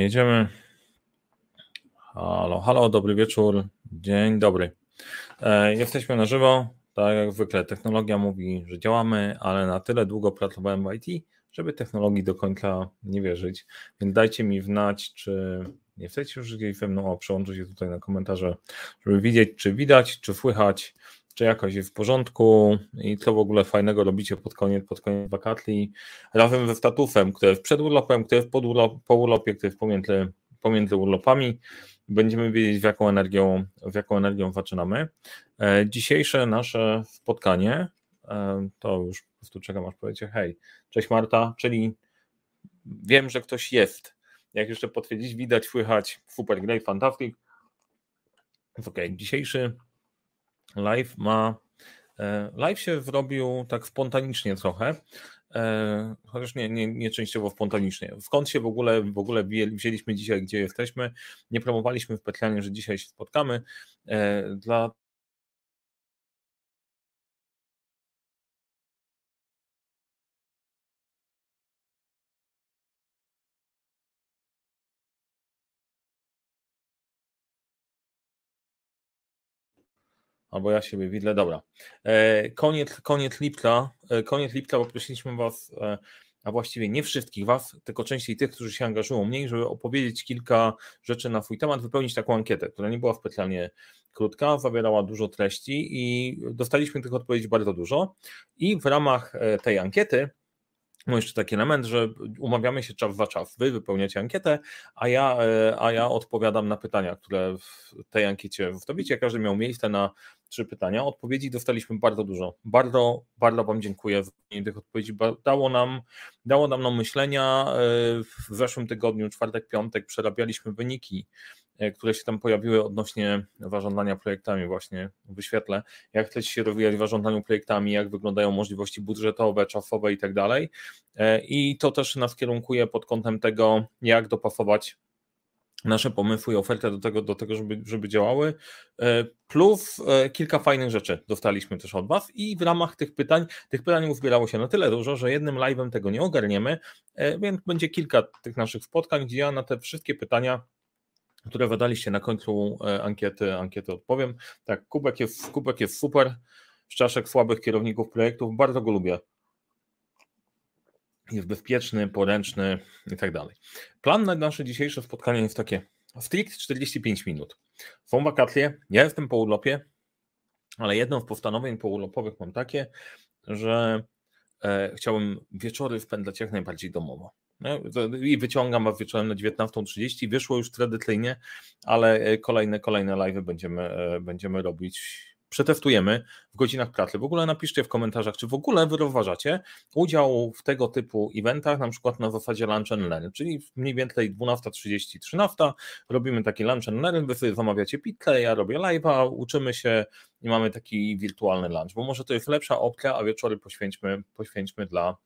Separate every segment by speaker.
Speaker 1: Jedziemy. Halo, halo, dobry wieczór. Dzień dobry. E, jesteśmy na żywo. Tak jak zwykle, technologia mówi, że działamy, ale na tyle długo pracowałem w IT, żeby technologii do końca nie wierzyć. Więc dajcie mi wnać, czy nie chcecie już gdzieś ze mną, o, przełączyć się tutaj na komentarze, żeby widzieć, czy widać, czy słychać, czy jakoś jest w porządku i co w ogóle fajnego robicie pod koniec, pod koniec wakacji, razem ze statusem, który jest przed urlopem, który jest pod urlop, po urlopie, który jest pomiędzy, pomiędzy urlopami. Będziemy wiedzieć, w jaką energią, w jaką energią zaczynamy. E, dzisiejsze nasze spotkanie, e, to już po prostu czekam, aż powiecie hej, cześć Marta, czyli wiem, że ktoś jest. Jak jeszcze potwierdzić, widać, słychać, super, great, fantastic. Ok, dzisiejszy live ma. E, live się zrobił tak spontanicznie trochę, e, chociaż nie, nie, nie częściowo spontanicznie. Skąd się w ogóle, w ogóle wzięliśmy dzisiaj, gdzie jesteśmy? Nie promowaliśmy specjalnie, że dzisiaj się spotkamy. E, dla albo ja siebie widle, dobra. E, koniec, koniec lipca, e, koniec lipca poprosiliśmy Was, e, a właściwie nie wszystkich Was, tylko częściej tych, którzy się angażują mniej, żeby opowiedzieć kilka rzeczy na swój temat, wypełnić taką ankietę, która nie była specjalnie krótka, zawierała dużo treści i dostaliśmy tych odpowiedzi bardzo dużo. I w ramach tej ankiety no jeszcze taki element, że umawiamy się czas za czas. Wy wypełniacie ankietę, a ja, a ja odpowiadam na pytania, które w tej ankiecie wstawicie. Każdy miał miejsce na trzy pytania. Odpowiedzi dostaliśmy bardzo dużo. Bardzo, bardzo Wam dziękuję tych odpowiedzi. Dało nam, dało nam na myślenia. E, w zeszłym tygodniu, czwartek, piątek, przerabialiśmy wyniki, e, które się tam pojawiły odnośnie zarządzania projektami. Właśnie wyświetlę, jak chcecie się rozwijać w zarządzaniu projektami, jak wyglądają możliwości budżetowe, czasowe i tak dalej. E, I to też nas kierunkuje pod kątem tego, jak dopasować nasze pomysły i ofertę do tego, do tego żeby, żeby działały. E, plus e, kilka fajnych rzeczy dostaliśmy też od Was i w ramach tych pytań, tych pytań uzbierało się na tyle dużo, że jednym live'em tego nie ogarniemy, e, więc będzie kilka tych naszych spotkań, gdzie ja na te wszystkie pytania które wydaliście na końcu ankiety, ankiety odpowiem. Tak, kubek jest, kubek jest super, z czaszek słabych kierowników projektów, bardzo go lubię jest bezpieczny, poręczny i tak dalej. Plan na nasze dzisiejsze spotkanie jest takie strict 45 minut. Są wakacje, ja jestem po urlopie, ale jedną z postanowień pourlopowych mam takie, że e, chciałbym wieczory spędzać jak najbardziej domowo. I wyciągam was wieczorem na 19.30. Wyszło już tradycyjnie, ale e, kolejne, kolejne live będziemy, e, będziemy robić przetestujemy w godzinach pracy. W ogóle napiszcie w komentarzach, czy w ogóle wy udział w tego typu eventach, na przykład na zasadzie lunch and learn, czyli mniej więcej 12.30, 13 robimy taki lunch and learn, wy sobie zamawiacie pizzę, ja robię live'a, uczymy się i mamy taki wirtualny lunch, bo może to jest lepsza opcja, a wieczory poświęćmy, poświęćmy dla,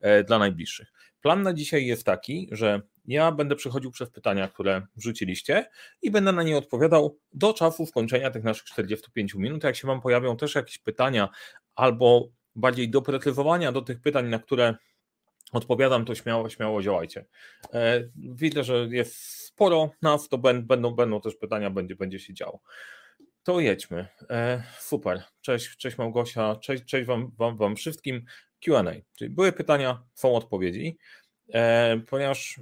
Speaker 1: e, dla najbliższych. Plan na dzisiaj jest taki, że ja będę przechodził przez pytania, które wrzuciliście i będę na nie odpowiadał do czasu skończenia tych naszych 45 minut. Jak się Wam pojawią też jakieś pytania albo bardziej doprecyzowania do tych pytań, na które odpowiadam, to śmiało, śmiało działajcie. E, widzę, że jest sporo nas, to będą, będą też pytania, będzie, będzie się działo. To jedźmy. E, super. Cześć, cześć Małgosia, cześć, cześć wam, wam, wam wszystkim. QA. Czyli były pytania, są odpowiedzi, e, ponieważ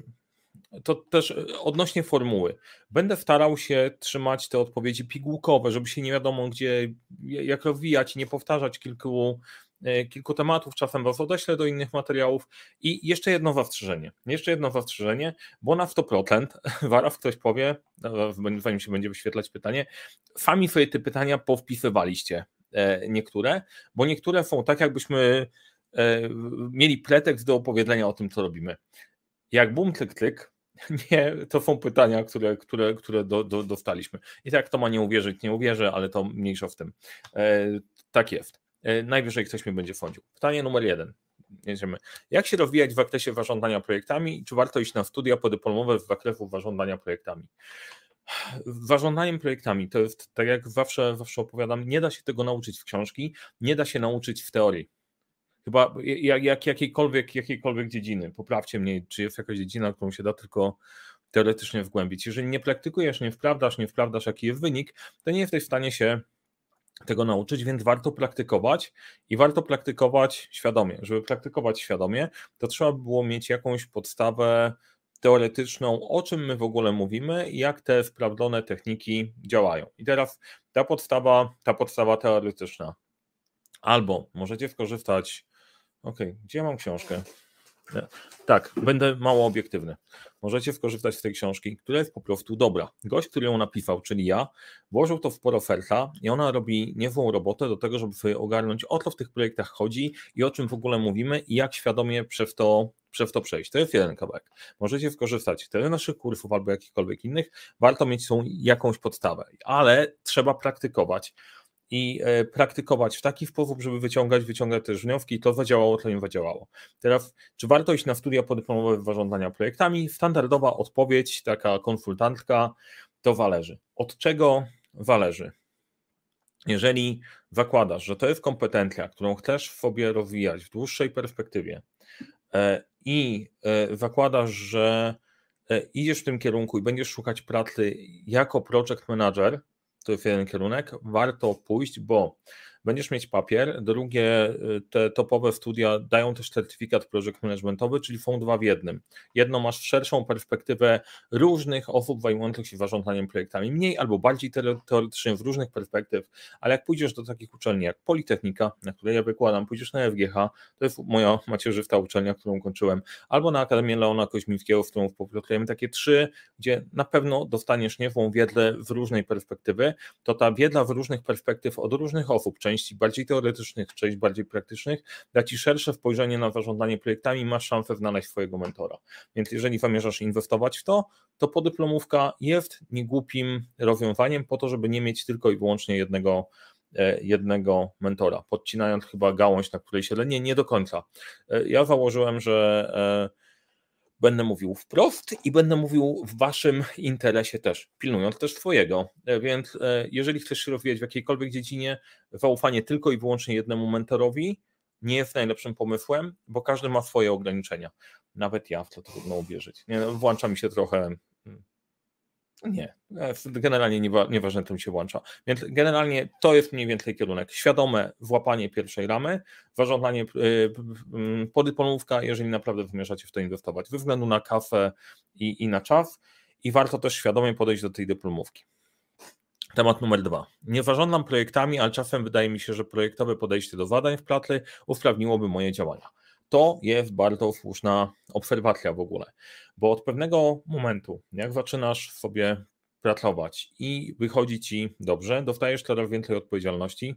Speaker 1: to też e, odnośnie formuły. Będę starał się trzymać te odpowiedzi pigułkowe, żeby się nie wiadomo gdzie, jak rozwijać i nie powtarzać kilku, kilku tematów, czasem was odeślę do innych materiałów. I jeszcze jedno zastrzeżenie, jeszcze jedno zastrzeżenie, bo na 100%, zaraz ktoś powie, zanim się będzie wyświetlać pytanie, sami sobie te pytania powpisywaliście e, niektóre, bo niektóre są tak jakbyśmy mieli pretekst do opowiedzenia o tym, co robimy. Jak bum, klik, klik, Nie, to są pytania, które, które, które do, do, dostaliśmy. I tak to ma nie uwierzyć, nie uwierzę, ale to mniejsza w tym. E, tak jest. E, najwyżej ktoś mnie będzie wchodził. Pytanie numer jeden. Jedziemy. Jak się rozwijać w zakresie zarządzania projektami czy warto iść na studia podyplomowe w zakresie zarządzania projektami? Zarządzaniem projektami to jest, tak jak zawsze, zawsze opowiadam, nie da się tego nauczyć w książki, nie da się nauczyć w teorii. Chyba jak, jak jakiejkolwiek, jakiejkolwiek dziedziny. Poprawcie mnie, czy jest jakaś dziedzina, którą się da tylko, teoretycznie wgłębić. Jeżeli nie praktykujesz, nie wprawdasz, nie wprawdasz, jaki jest wynik, to nie jesteś w stanie się tego nauczyć, więc warto praktykować i warto praktykować świadomie. Żeby praktykować świadomie, to trzeba było mieć jakąś podstawę teoretyczną, o czym my w ogóle mówimy i jak te sprawdzone techniki działają. I teraz ta podstawa, ta podstawa teoretyczna. Albo możecie skorzystać. Ok, gdzie mam książkę? Tak, będę mało obiektywny. Możecie skorzystać z tej książki, która jest po prostu dobra. Gość, który ją napisał, czyli ja, włożył to w poroferta i ona robi niezłą robotę do tego, żeby sobie ogarnąć, o co w tych projektach chodzi i o czym w ogóle mówimy i jak świadomie przez to, przez to przejść. To jest jeden kawałek. Możecie skorzystać z naszych kursów albo jakichkolwiek innych. Warto mieć tą jakąś podstawę, ale trzeba praktykować i e, praktykować w taki sposób, żeby wyciągać, wyciągać też wnioski, to zadziałało, to nie zadziałało. Teraz, czy warto iść na studia podyplomowe w zarządzania projektami? Standardowa odpowiedź, taka konsultantka, to zależy. Od czego zależy? Jeżeli zakładasz, że to jest kompetencja, którą chcesz sobie rozwijać w dłuższej perspektywie e, i e, zakładasz, że idziesz w tym kierunku i będziesz szukać pracy jako project manager, to jest jeden kierunek, warto pójść, bo będziesz mieć papier. Drugie, y, te topowe studia dają też certyfikat project managementowy, czyli są dwa w jednym. Jedno masz szerszą perspektywę różnych osób zajmujących się zarządzaniem projektami, mniej albo bardziej teoretycznie w różnych perspektyw, ale jak pójdziesz do takich uczelni jak Politechnika, na której ja wykładam, pójdziesz na FGH, to jest moja macierzywta uczelnia, którą kończyłem, albo na Akademię Leona Koźmińskiego, w którą współpracujemy, takie trzy, gdzie na pewno dostaniesz niewą wiedzę w różnej perspektywy, to ta wiedza w różnych perspektyw od różnych osób, część części bardziej teoretycznych, część bardziej praktycznych, da Ci szersze spojrzenie na zarządzanie projektami masz szansę znaleźć swojego mentora. Więc jeżeli zamierzasz inwestować w to, to podyplomówka jest niegłupim rozwiązaniem po to, żeby nie mieć tylko i wyłącznie jednego e, jednego mentora, podcinając chyba gałąź, na której się nie, nie do końca. E, ja założyłem, że e, Będę mówił wprost i będę mówił w waszym interesie też, pilnując też swojego. E, więc e, jeżeli chcesz się rozwijać w jakiejkolwiek dziedzinie, zaufanie tylko i wyłącznie jednemu mentorowi nie jest najlepszym pomysłem, bo każdy ma swoje ograniczenia. Nawet ja w to trudno uwierzyć. Nie, włącza mi się trochę hmm, nie, e, generalnie nieważne to mi się włącza. Więc generalnie to jest mniej więcej kierunek. Świadome włapanie pierwszej ramy, zarządzanie y, podyplomówka, jeżeli naprawdę wymierzacie w to inwestować, ze względu na kafę i, i na czas i warto też świadomie podejść do tej dyplomówki. Temat numer dwa. Nie zarządzam projektami, ale czasem wydaje mi się, że projektowe podejście do zadań w pracy usprawniłoby moje działania. To jest bardzo słuszna obserwacja w ogóle, bo od pewnego momentu, jak zaczynasz sobie pracować i wychodzi ci dobrze, dostajesz coraz więcej odpowiedzialności,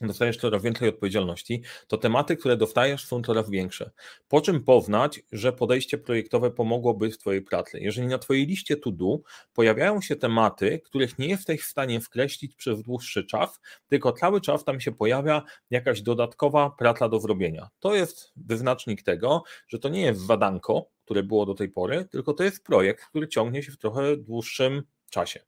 Speaker 1: dostajesz coraz więcej odpowiedzialności, to tematy, które dostajesz, są coraz większe. Po czym poznać, że podejście projektowe pomogłoby w Twojej pracy? Jeżeli na Twojej liście to do pojawiają się tematy, których nie jesteś w stanie wkreślić przez dłuższy czas, tylko cały czas tam się pojawia jakaś dodatkowa praca do zrobienia. To jest wyznacznik tego, że to nie jest zadanko, które było do tej pory, tylko to jest projekt, który ciągnie się w trochę dłuższym czasie.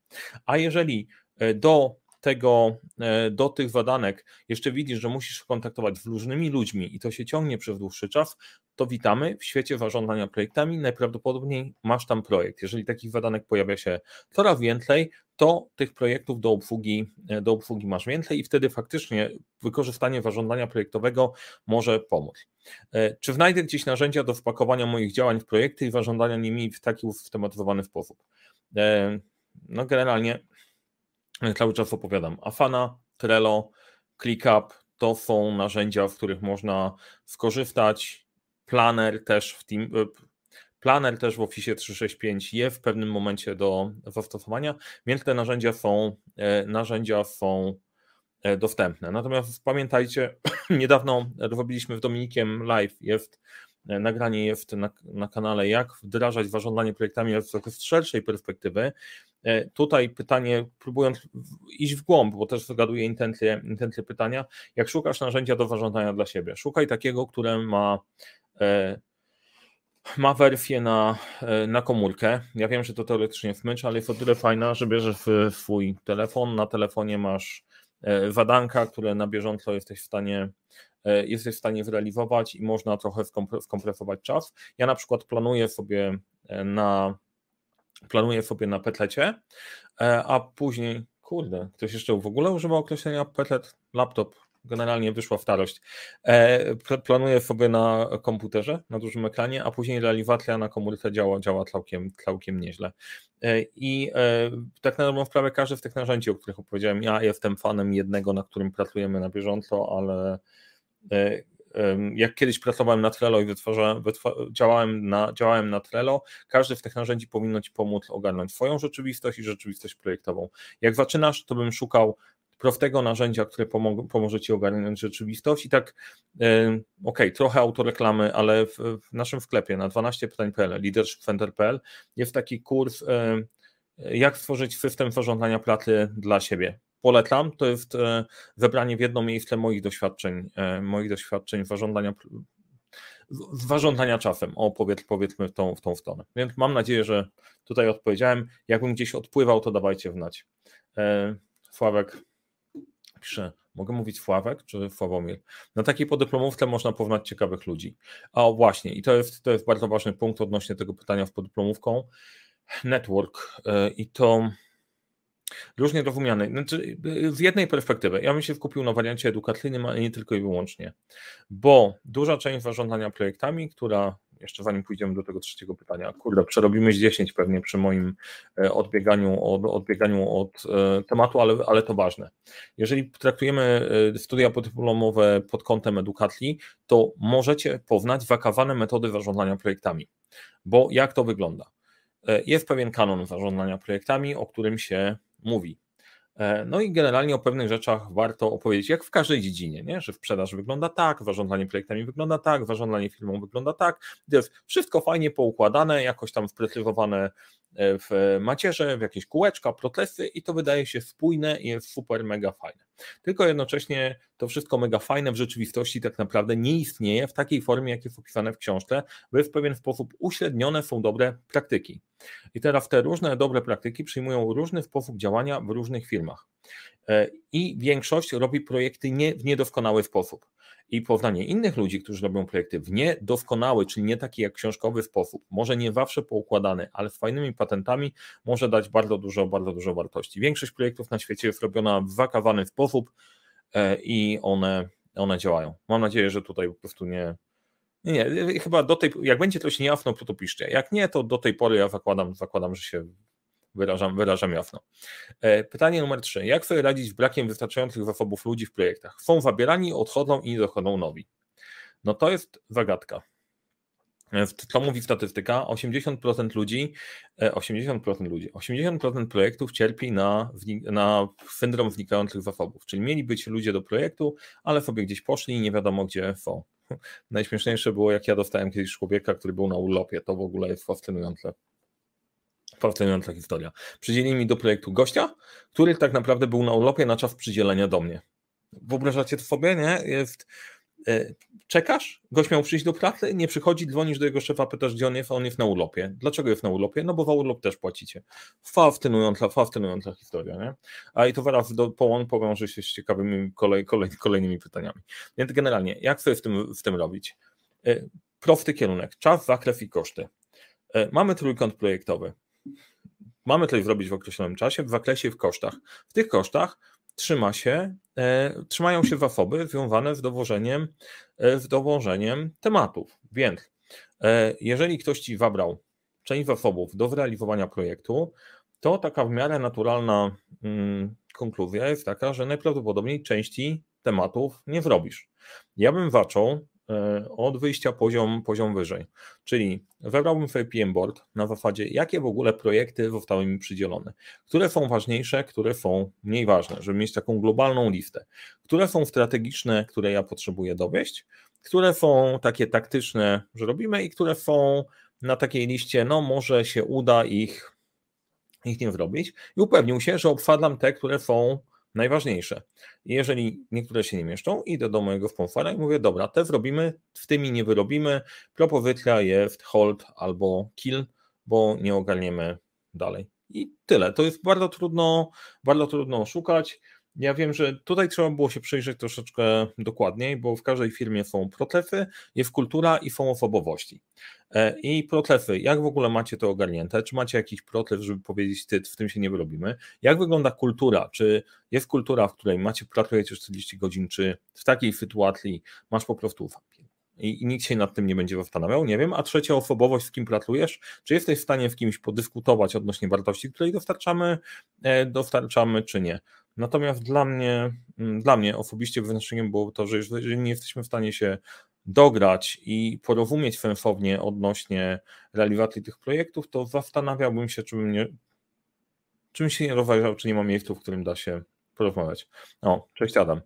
Speaker 1: A jeżeli e, do tego, e, do tych zadanek jeszcze widzisz, że musisz kontaktować z różnymi ludźmi i to się ciągnie przez dłuższy czas, to witamy w świecie zarządzania projektami. Najprawdopodobniej masz tam projekt. Jeżeli takich zadanek pojawia się coraz więcej, to tych projektów do obsługi, e, do obsługi masz więcej i wtedy faktycznie wykorzystanie zarządzania projektowego może pomóc. E, czy znajdę gdzieś narzędzia do wpakowania moich działań w projekty i zarządzania nimi w taki usystematyzowany sposób? No generalnie cały czas opowiadam. Afana, Trello, ClickUp to są narzędzia, w których można skorzystać. Planner też w Team, e, Planner też w Office 365 jest w pewnym momencie do zastosowania, więc te narzędzia są, e, narzędzia są e, dostępne. Natomiast pamiętajcie, niedawno robiliśmy w Dominikiem live, jest nagranie jest na, na kanale, jak wdrażać zarządzanie projektami z szerszej perspektywy. E, tutaj pytanie, próbując iść w głąb, bo też zgaduję intencje, intencje pytania, jak szukasz narzędzia do zarządzania dla siebie, szukaj takiego, które ma e, ma wersję na, e, na komórkę. Ja wiem, że to teoretycznie smycz, ale jest o tyle fajna, że bierzesz swój telefon, na telefonie masz wadanka, które na bieżąco jesteś w stanie jesteś w stanie zrealizować i można trochę skompresować czas. Ja na przykład planuję sobie na planuję sobie na petlecie, a później, kurde, ktoś jeszcze w ogóle używa określenia petlet laptop, generalnie wyszła w starość. Planuję sobie na komputerze, na dużym ekranie, a później realizacja na komórce działa, działa całkiem, całkiem nieźle. I tak na dobrą sprawę każdy z tych narzędzi, o których opowiedziałem, ja jestem fanem jednego, na którym pracujemy na bieżąco, ale jak kiedyś pracowałem na Trello i działałem, na, działałem na Trello, każdy z tych narzędzi powinno Ci pomóc ogarnąć swoją rzeczywistość i rzeczywistość projektową. Jak zaczynasz, to bym szukał prostego narzędzia, które pomoże Ci ogarnąć rzeczywistość i tak, ok, trochę autoreklamy, ale w, w naszym sklepie na 12pytań.pl, leadershipcenter.pl jest taki kurs, jak stworzyć system zarządzania pracy dla siebie polecam, to jest zebranie w jedno miejsce moich doświadczeń, e, moich doświadczeń zarządzania, zarządzania czasem, o powiedz, powiedzmy w tą, w tą stronę. Więc mam nadzieję, że tutaj odpowiedziałem. Jakbym gdzieś odpływał, to dawajcie wnać. E, Sławek pisze, mogę mówić Sławek czy Sławomir? Na takiej podyplomówce można poznać ciekawych ludzi. A właśnie, i to jest, to jest bardzo ważny punkt odnośnie tego pytania z podyplomówką. Network e, i to Różnie rozumiany. Znaczy, z jednej perspektywy, ja bym się skupił na wariancie edukacyjnym, ale nie tylko i wyłącznie, bo duża część zarządzania projektami, która jeszcze zanim pójdziemy do tego trzeciego pytania, kurde, przerobimy z 10 pewnie przy moim e, odbieganiu od, odbieganiu od e, tematu, ale, ale to ważne. Jeżeli traktujemy e, studia podyplomowe pod kątem edukacji, to możecie poznać wakawane metody zarządzania projektami. Bo jak to wygląda? Jest pewien kanon zarządzania projektami, o którym się mówi. E, no i generalnie o pewnych rzeczach warto opowiedzieć, jak w każdej dziedzinie, nie? że sprzedaż wygląda tak, zarządzanie projektami wygląda tak, zarządzanie firmą wygląda tak. To jest wszystko fajnie poukładane, jakoś tam sprecyzowane E, w macierze, w jakieś kółeczka, protesty i to wydaje się spójne i jest super, mega fajne. Tylko jednocześnie to wszystko mega fajne w rzeczywistości tak naprawdę nie istnieje w takiej formie, jak jest opisane w książce, bo w pewien sposób uśrednione są dobre praktyki. I teraz te różne dobre praktyki przyjmują różny sposób działania w różnych firmach. E, I większość robi projekty nie, w niedoskonały sposób i poznanie innych ludzi, którzy robią projekty w niedoskonały, czyli nie taki jak książkowy sposób, może nie zawsze poukładany, ale z fajnymi patentami, może dać bardzo dużo, bardzo dużo wartości. Większość projektów na świecie jest robiona w zakawany sposób e, i one, one działają. Mam nadzieję, że tutaj po prostu nie, nie, nie, chyba do tej, jak będzie coś niejasno, to to piszcie. Jak nie, to do tej pory ja zakładam, zakładam że się wyrażam, wyrażam jasno. E, pytanie numer trzy. Jak sobie radzić z brakiem wystarczających zasobów ludzi w projektach? Są zabierani, odchodzą i nie dochodzą nowi. No to jest zagadka. E, co mówi statystyka? 80% ludzi, 80% e, ludzi, 80% projektów cierpi na, na syndrom znikających zasobów, czyli mieli być ludzie do projektu, ale sobie gdzieś poszli i nie wiadomo gdzie są. Najśmieszniejsze było, jak ja dostałem kiedyś człowieka, który był na urlopie. To w ogóle jest fascynujące fascynująca historia. Przydzielili mi do projektu gościa, który tak naprawdę był na urlopie na czas przydzielenia do mnie. Wyobrażacie to sobie, nie? Jest, e, czekasz, gość miał przyjść do pracy, nie przychodzi, dzwonisz do jego szefa, pytasz gdzie on jest, a on jest na urlopie. Dlaczego jest na urlopie? No bo za urlop też płacicie. Fascynująca, fascynująca historia, nie? A i to zaraz do, połączy powiąże się z ciekawymi kolej, kolej, kolejnymi pytaniami. Więc generalnie, jak sobie w tym, w tym robić? E, prosty kierunek, czas, zakres i koszty. E, mamy trójkąt projektowy mamy coś zrobić w określonym czasie, w zakresie w kosztach. W tych kosztach trzyma się, e, trzymają się zasoby związane z dowożeniem, e, z dowożeniem tematów. Więc e, jeżeli ktoś ci zabrał część zasobów do zrealizowania projektu, to taka w miarę naturalna mm, konkluzja jest taka, że najprawdopodobniej części tematów nie zrobisz. Ja bym zaczął od wyjścia poziom, poziom wyżej. Czyli wybrałbym sobie PM Board na zasadzie, jakie w ogóle projekty zostały mi przydzielone, które są ważniejsze, które są mniej ważne, żeby mieć taką globalną listę, które są strategiczne, które ja potrzebuję dowieść, które są takie taktyczne, że robimy i które są na takiej liście, no może się uda ich, ich nie zrobić. I upewnił się, że obsadlam te, które są najważniejsze. Jeżeli niektóre się nie mieszczą, idę do mojego sponsora i mówię, dobra, te zrobimy, w tymi nie wyrobimy, propozycja jest hold albo kill, bo nie ogarniemy dalej. I tyle. To jest bardzo trudno, bardzo trudno szukać. Ja wiem, że tutaj trzeba było się przyjrzeć troszeczkę dokładniej, bo w każdej firmie są protlefy, jest kultura i są osobowości. E, I protlefy, jak w ogóle macie to ogarnięte? Czy macie jakiś protlef, żeby powiedzieć, ty, w tym się nie wyrobimy? Jak wygląda kultura? Czy jest kultura, w której macie, pracujecie 40 godzin, czy w takiej sytuacji masz po prostu i, i nikt się nad tym nie będzie zastanawiał, nie wiem. A trzecia osobowość, z kim pracujesz, czy jesteś w stanie w kimś podyskutować odnośnie wartości, której dostarczamy, e, dostarczamy czy nie. Natomiast dla mnie, mm, dla mnie osobiście wyznaczeniem było to, że jeżeli nie jesteśmy w stanie się dograć i porozumieć sensownie odnośnie realizacji tych projektów, to zastanawiałbym się, czy bym nie, czym się nie rozważał, czy nie ma miejsca, w którym da się porozmawiać. O, cześć Adam.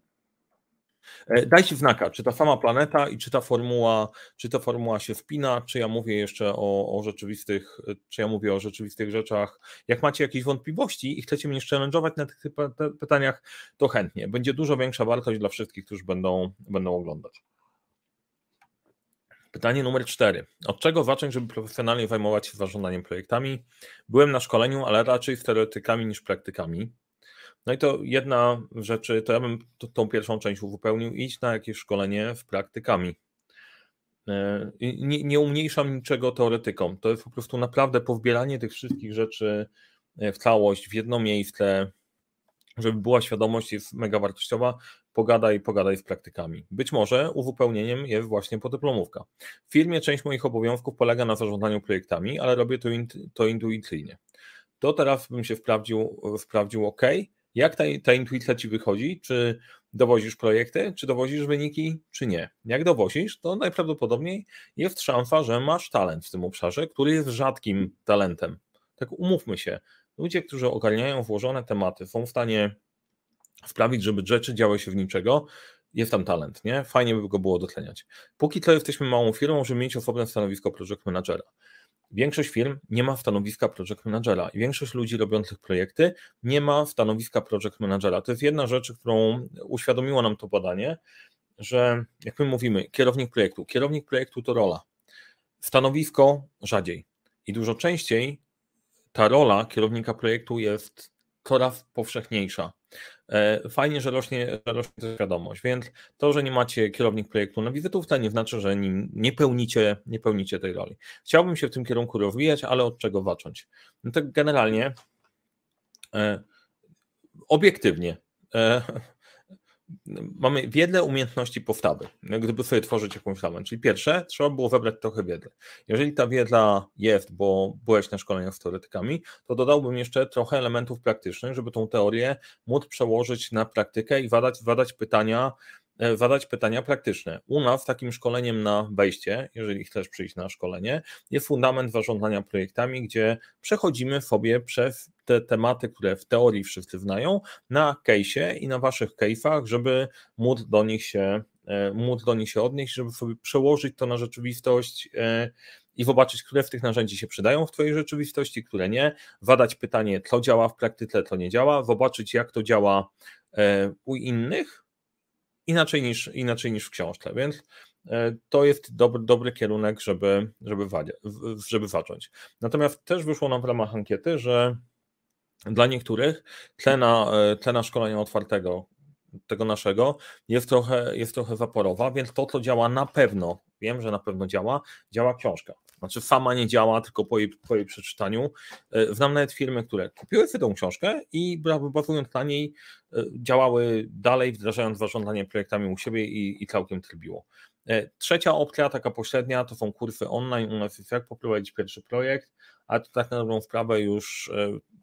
Speaker 1: E, dajcie znaka, czy ta sama planeta i czy ta formuła, czy ta formuła się wpina, czy ja mówię jeszcze o, o rzeczywistych, czy ja mówię o rzeczywistych rzeczach. Jak macie jakieś wątpliwości i chcecie mnie challenge'ować na tych pytaniach, to chętnie. Będzie dużo większa wartość dla wszystkich, którzy będą, będą oglądać. Pytanie numer cztery. Od czego zacząć, żeby profesjonalnie zajmować się zarządzaniem projektami? Byłem na szkoleniu, ale raczej z teoretykami niż praktykami. No i to jedna rzeczy, to ja bym tą pierwszą część uzupełnił, idź na jakieś szkolenie w praktykami. E, nie, nie umniejszam niczego teoretykom, to jest po prostu naprawdę powbieranie tych wszystkich rzeczy e, w całość, w jedno miejsce, żeby była świadomość, jest mega wartościowa, pogadaj, pogadaj z praktykami. Być może uzupełnieniem jest właśnie podyplomówka. W firmie część moich obowiązków polega na zarządzaniu projektami, ale robię to, to intuicyjnie. To teraz bym się sprawdził, sprawdził OK, jak ta, ta intuicja ci wychodzi? Czy dowozisz projekty, czy dowozisz wyniki, czy nie? Jak dowozisz, to najprawdopodobniej jest szansa, że masz talent w tym obszarze, który jest rzadkim talentem. Tak umówmy się. Ludzie, którzy ogarniają włożone tematy, są w stanie sprawić, żeby rzeczy działy się w niczego, jest tam talent, nie? Fajnie by go było dotleniać. Póki to jesteśmy małą firmą, żeby mieć osobne stanowisko project managera. Większość firm nie ma stanowiska project managera i większość ludzi robiących projekty nie ma stanowiska project managera. To jest jedna rzecz, którą uświadomiło nam to badanie, że jak my mówimy, kierownik projektu, kierownik projektu to rola. Stanowisko rzadziej. I dużo częściej ta rola kierownika projektu jest coraz powszechniejsza. E, fajnie, że rośnie, że rośnie świadomość, więc to, że nie macie kierownik projektu na wizytówce, nie znaczy, że nim nie pełnicie, nie pełnicie tej roli. Chciałbym się w tym kierunku rozwijać, ale od czego zacząć? No tak generalnie e, obiektywnie e, mamy wiele umiejętności postawy, gdyby sobie tworzyć jakąś ramę. Czyli pierwsze, trzeba było wybrać trochę wiedzy. Jeżeli ta wiedza jest, bo byłeś na szkoleniach z teoretykami, to dodałbym jeszcze trochę elementów praktycznych, żeby tą teorię móc przełożyć na praktykę i badać, badać pytania, zadać pytania praktyczne. U nas takim szkoleniem na wejście, jeżeli chcesz przyjść na szkolenie, jest fundament zarządzania projektami, gdzie przechodzimy sobie przez te tematy, które w teorii wszyscy znają, na case'ie i na waszych case'ach, żeby móc do nich się e, móc do nich się odnieść, żeby sobie przełożyć to na rzeczywistość e, i zobaczyć, które z tych narzędzi się przydają w Twojej rzeczywistości, które nie, zadać pytanie, co działa w praktyce, co nie działa, zobaczyć, jak to działa u innych, inaczej niż, inaczej niż w książce, więc e, to jest dobry, dobry kierunek, żeby, żeby, żeby zacząć. Natomiast też wyszło nam w ramach ankiety, że dla niektórych tlena, e, tlena szkolenia otwartego, tego naszego, jest trochę, jest trochę zaporowa, więc to, co działa na pewno, wiem, że na pewno działa, działa książka. Znaczy sama nie działa, tylko po jej, po jej przeczytaniu. E, znam nawet firmy, które kupiły sobie tą książkę i bazując na niej e, działały dalej, wdrażając zarządzanie projektami u siebie i, i całkiem trybiło. E, trzecia opcja, taka pośrednia, to są kursy online. U nas jest jak poprowadzić pierwszy projekt, a to tak na dobrą sprawę już,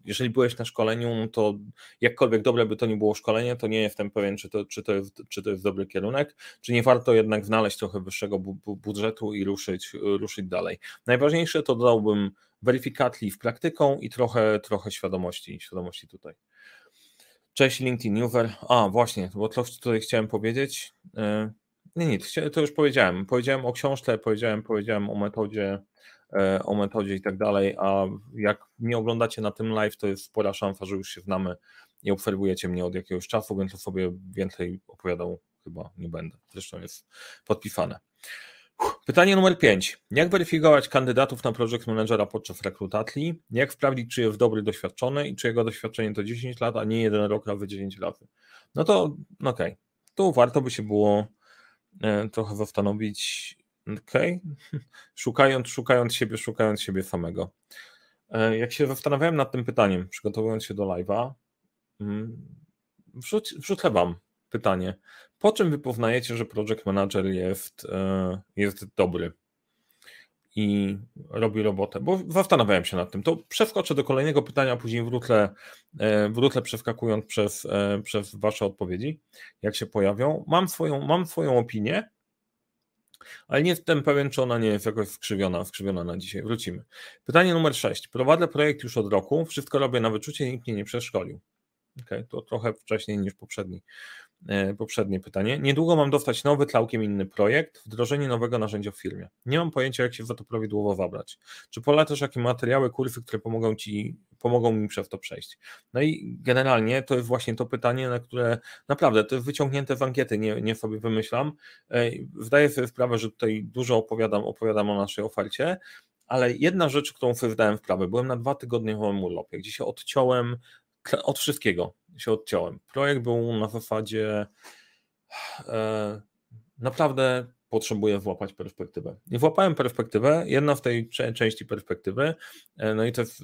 Speaker 1: jeżeli byłeś na szkoleniu, no to jakkolwiek dobre by to nie było szkolenie, to nie jestem pewien, czy to, czy to, jest, czy to jest dobry kierunek, czy nie warto jednak znaleźć trochę wyższego budżetu i ruszyć, ruszyć dalej. Najważniejsze to dodałbym weryfikacji w praktyką i trochę, trochę świadomości, świadomości tutaj. Cześć LinkedIn Newver. A, właśnie, bo to tutaj chciałem powiedzieć. E, nie, nie, to już powiedziałem. Powiedziałem o książce, powiedziałem, powiedziałem o metodzie, o metodzie i tak dalej, a jak mnie oglądacie na tym live, to jest spora szansa, że już się znamy i obserwujecie mnie od jakiegoś czasu, więc o sobie więcej opowiadał chyba nie będę. Zresztą jest podpisane. Pytanie numer 5. Jak weryfikować kandydatów na project managera podczas rekrutacji? Jak sprawdzić, czy jest dobry, doświadczony i czy jego doświadczenie to 10 lat, a nie jeden rok, a 10 lat? no to okej, okay. tu warto by się było e, trochę zastanowić, okej, okay. szukając, szukając siebie, szukając siebie samego. E, jak się zastanawiałem nad tym pytaniem, przygotowując się do live'a, mm, wrzucę wam pytanie. Po czym wy poznajecie, że project manager jest, e, jest dobry i robi robotę? Bo zastanawiałem się nad tym. To przeskoczę do kolejnego pytania, później wrócę, e, wrócę przeskakując przez, przez wasze odpowiedzi, jak się pojawią. Mam swoją, mam swoją opinię, ale nie jestem pewien, czy ona nie jest jakoś skrzywiona, skrzywiona na dzisiaj. Wrócimy. Pytanie numer 6. Prowadzę projekt już od roku, wszystko robię na wyczucie, nikt mnie nie przeszkolił. Okay, to trochę wcześniej niż poprzedni. E, poprzednie pytanie. Niedługo mam dostać nowy, całkiem inny projekt, wdrożenie nowego narzędzia w firmie. Nie mam pojęcia, jak się za to prawidłowo zabrać. Czy polatasz jakie materiały, kursy, które pomogą ci, pomogą mi przez to przejść? No i generalnie to jest właśnie to pytanie, na które naprawdę to jest wyciągnięte z ankiety, nie, nie sobie wymyślam. E, zdaję sobie sprawę, że tutaj dużo opowiadam, opowiadam o naszej ofercie, ale jedna rzecz, którą sobie zdałem wprawę, byłem na dwa tygodnie w urlopie, gdzie się odciąłem od wszystkiego się odciąłem. Projekt był na zasadzie e, naprawdę potrzebuję włapać perspektywę. I włapałem perspektywę, jedna w tej części perspektywy, e, no i to jest,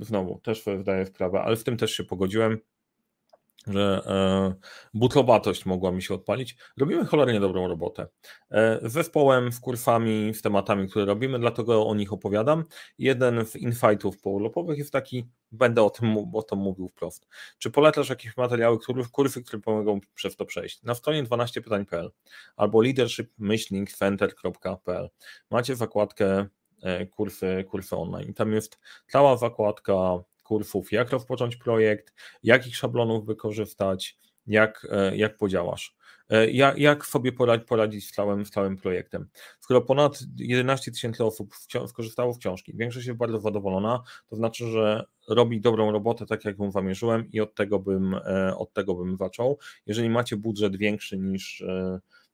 Speaker 1: znowu też wydaje sprawę, ale w tym też się pogodziłem, że e, butlowatość mogła mi się odpalić. Robimy cholernie dobrą robotę. E, z zespołem, z kursami, z tematami, które robimy, dlatego o nich opowiadam. Jeden z infightów pourlopowych jest taki, będę o tym, o tym mówił wprost. Czy polecasz jakieś materiały, które, kursy, które pomogą przez to przejść? Na stronie 12pytań.pl albo leadership-center.pl macie zakładkę kursy, kursy online. Tam jest cała zakładka kursów, jak rozpocząć projekt, jakich szablonów wykorzystać, jak, e, jak podziałasz. E, jak, jak sobie poradzić z całym, z całym projektem. Skoro ponad 11 tysięcy osób skorzystało z książki, większość jest bardzo zadowolona, to znaczy, że robi dobrą robotę, tak jak ją zamierzyłem i od tego bym, e, od tego bym zaczął. Jeżeli macie budżet większy niż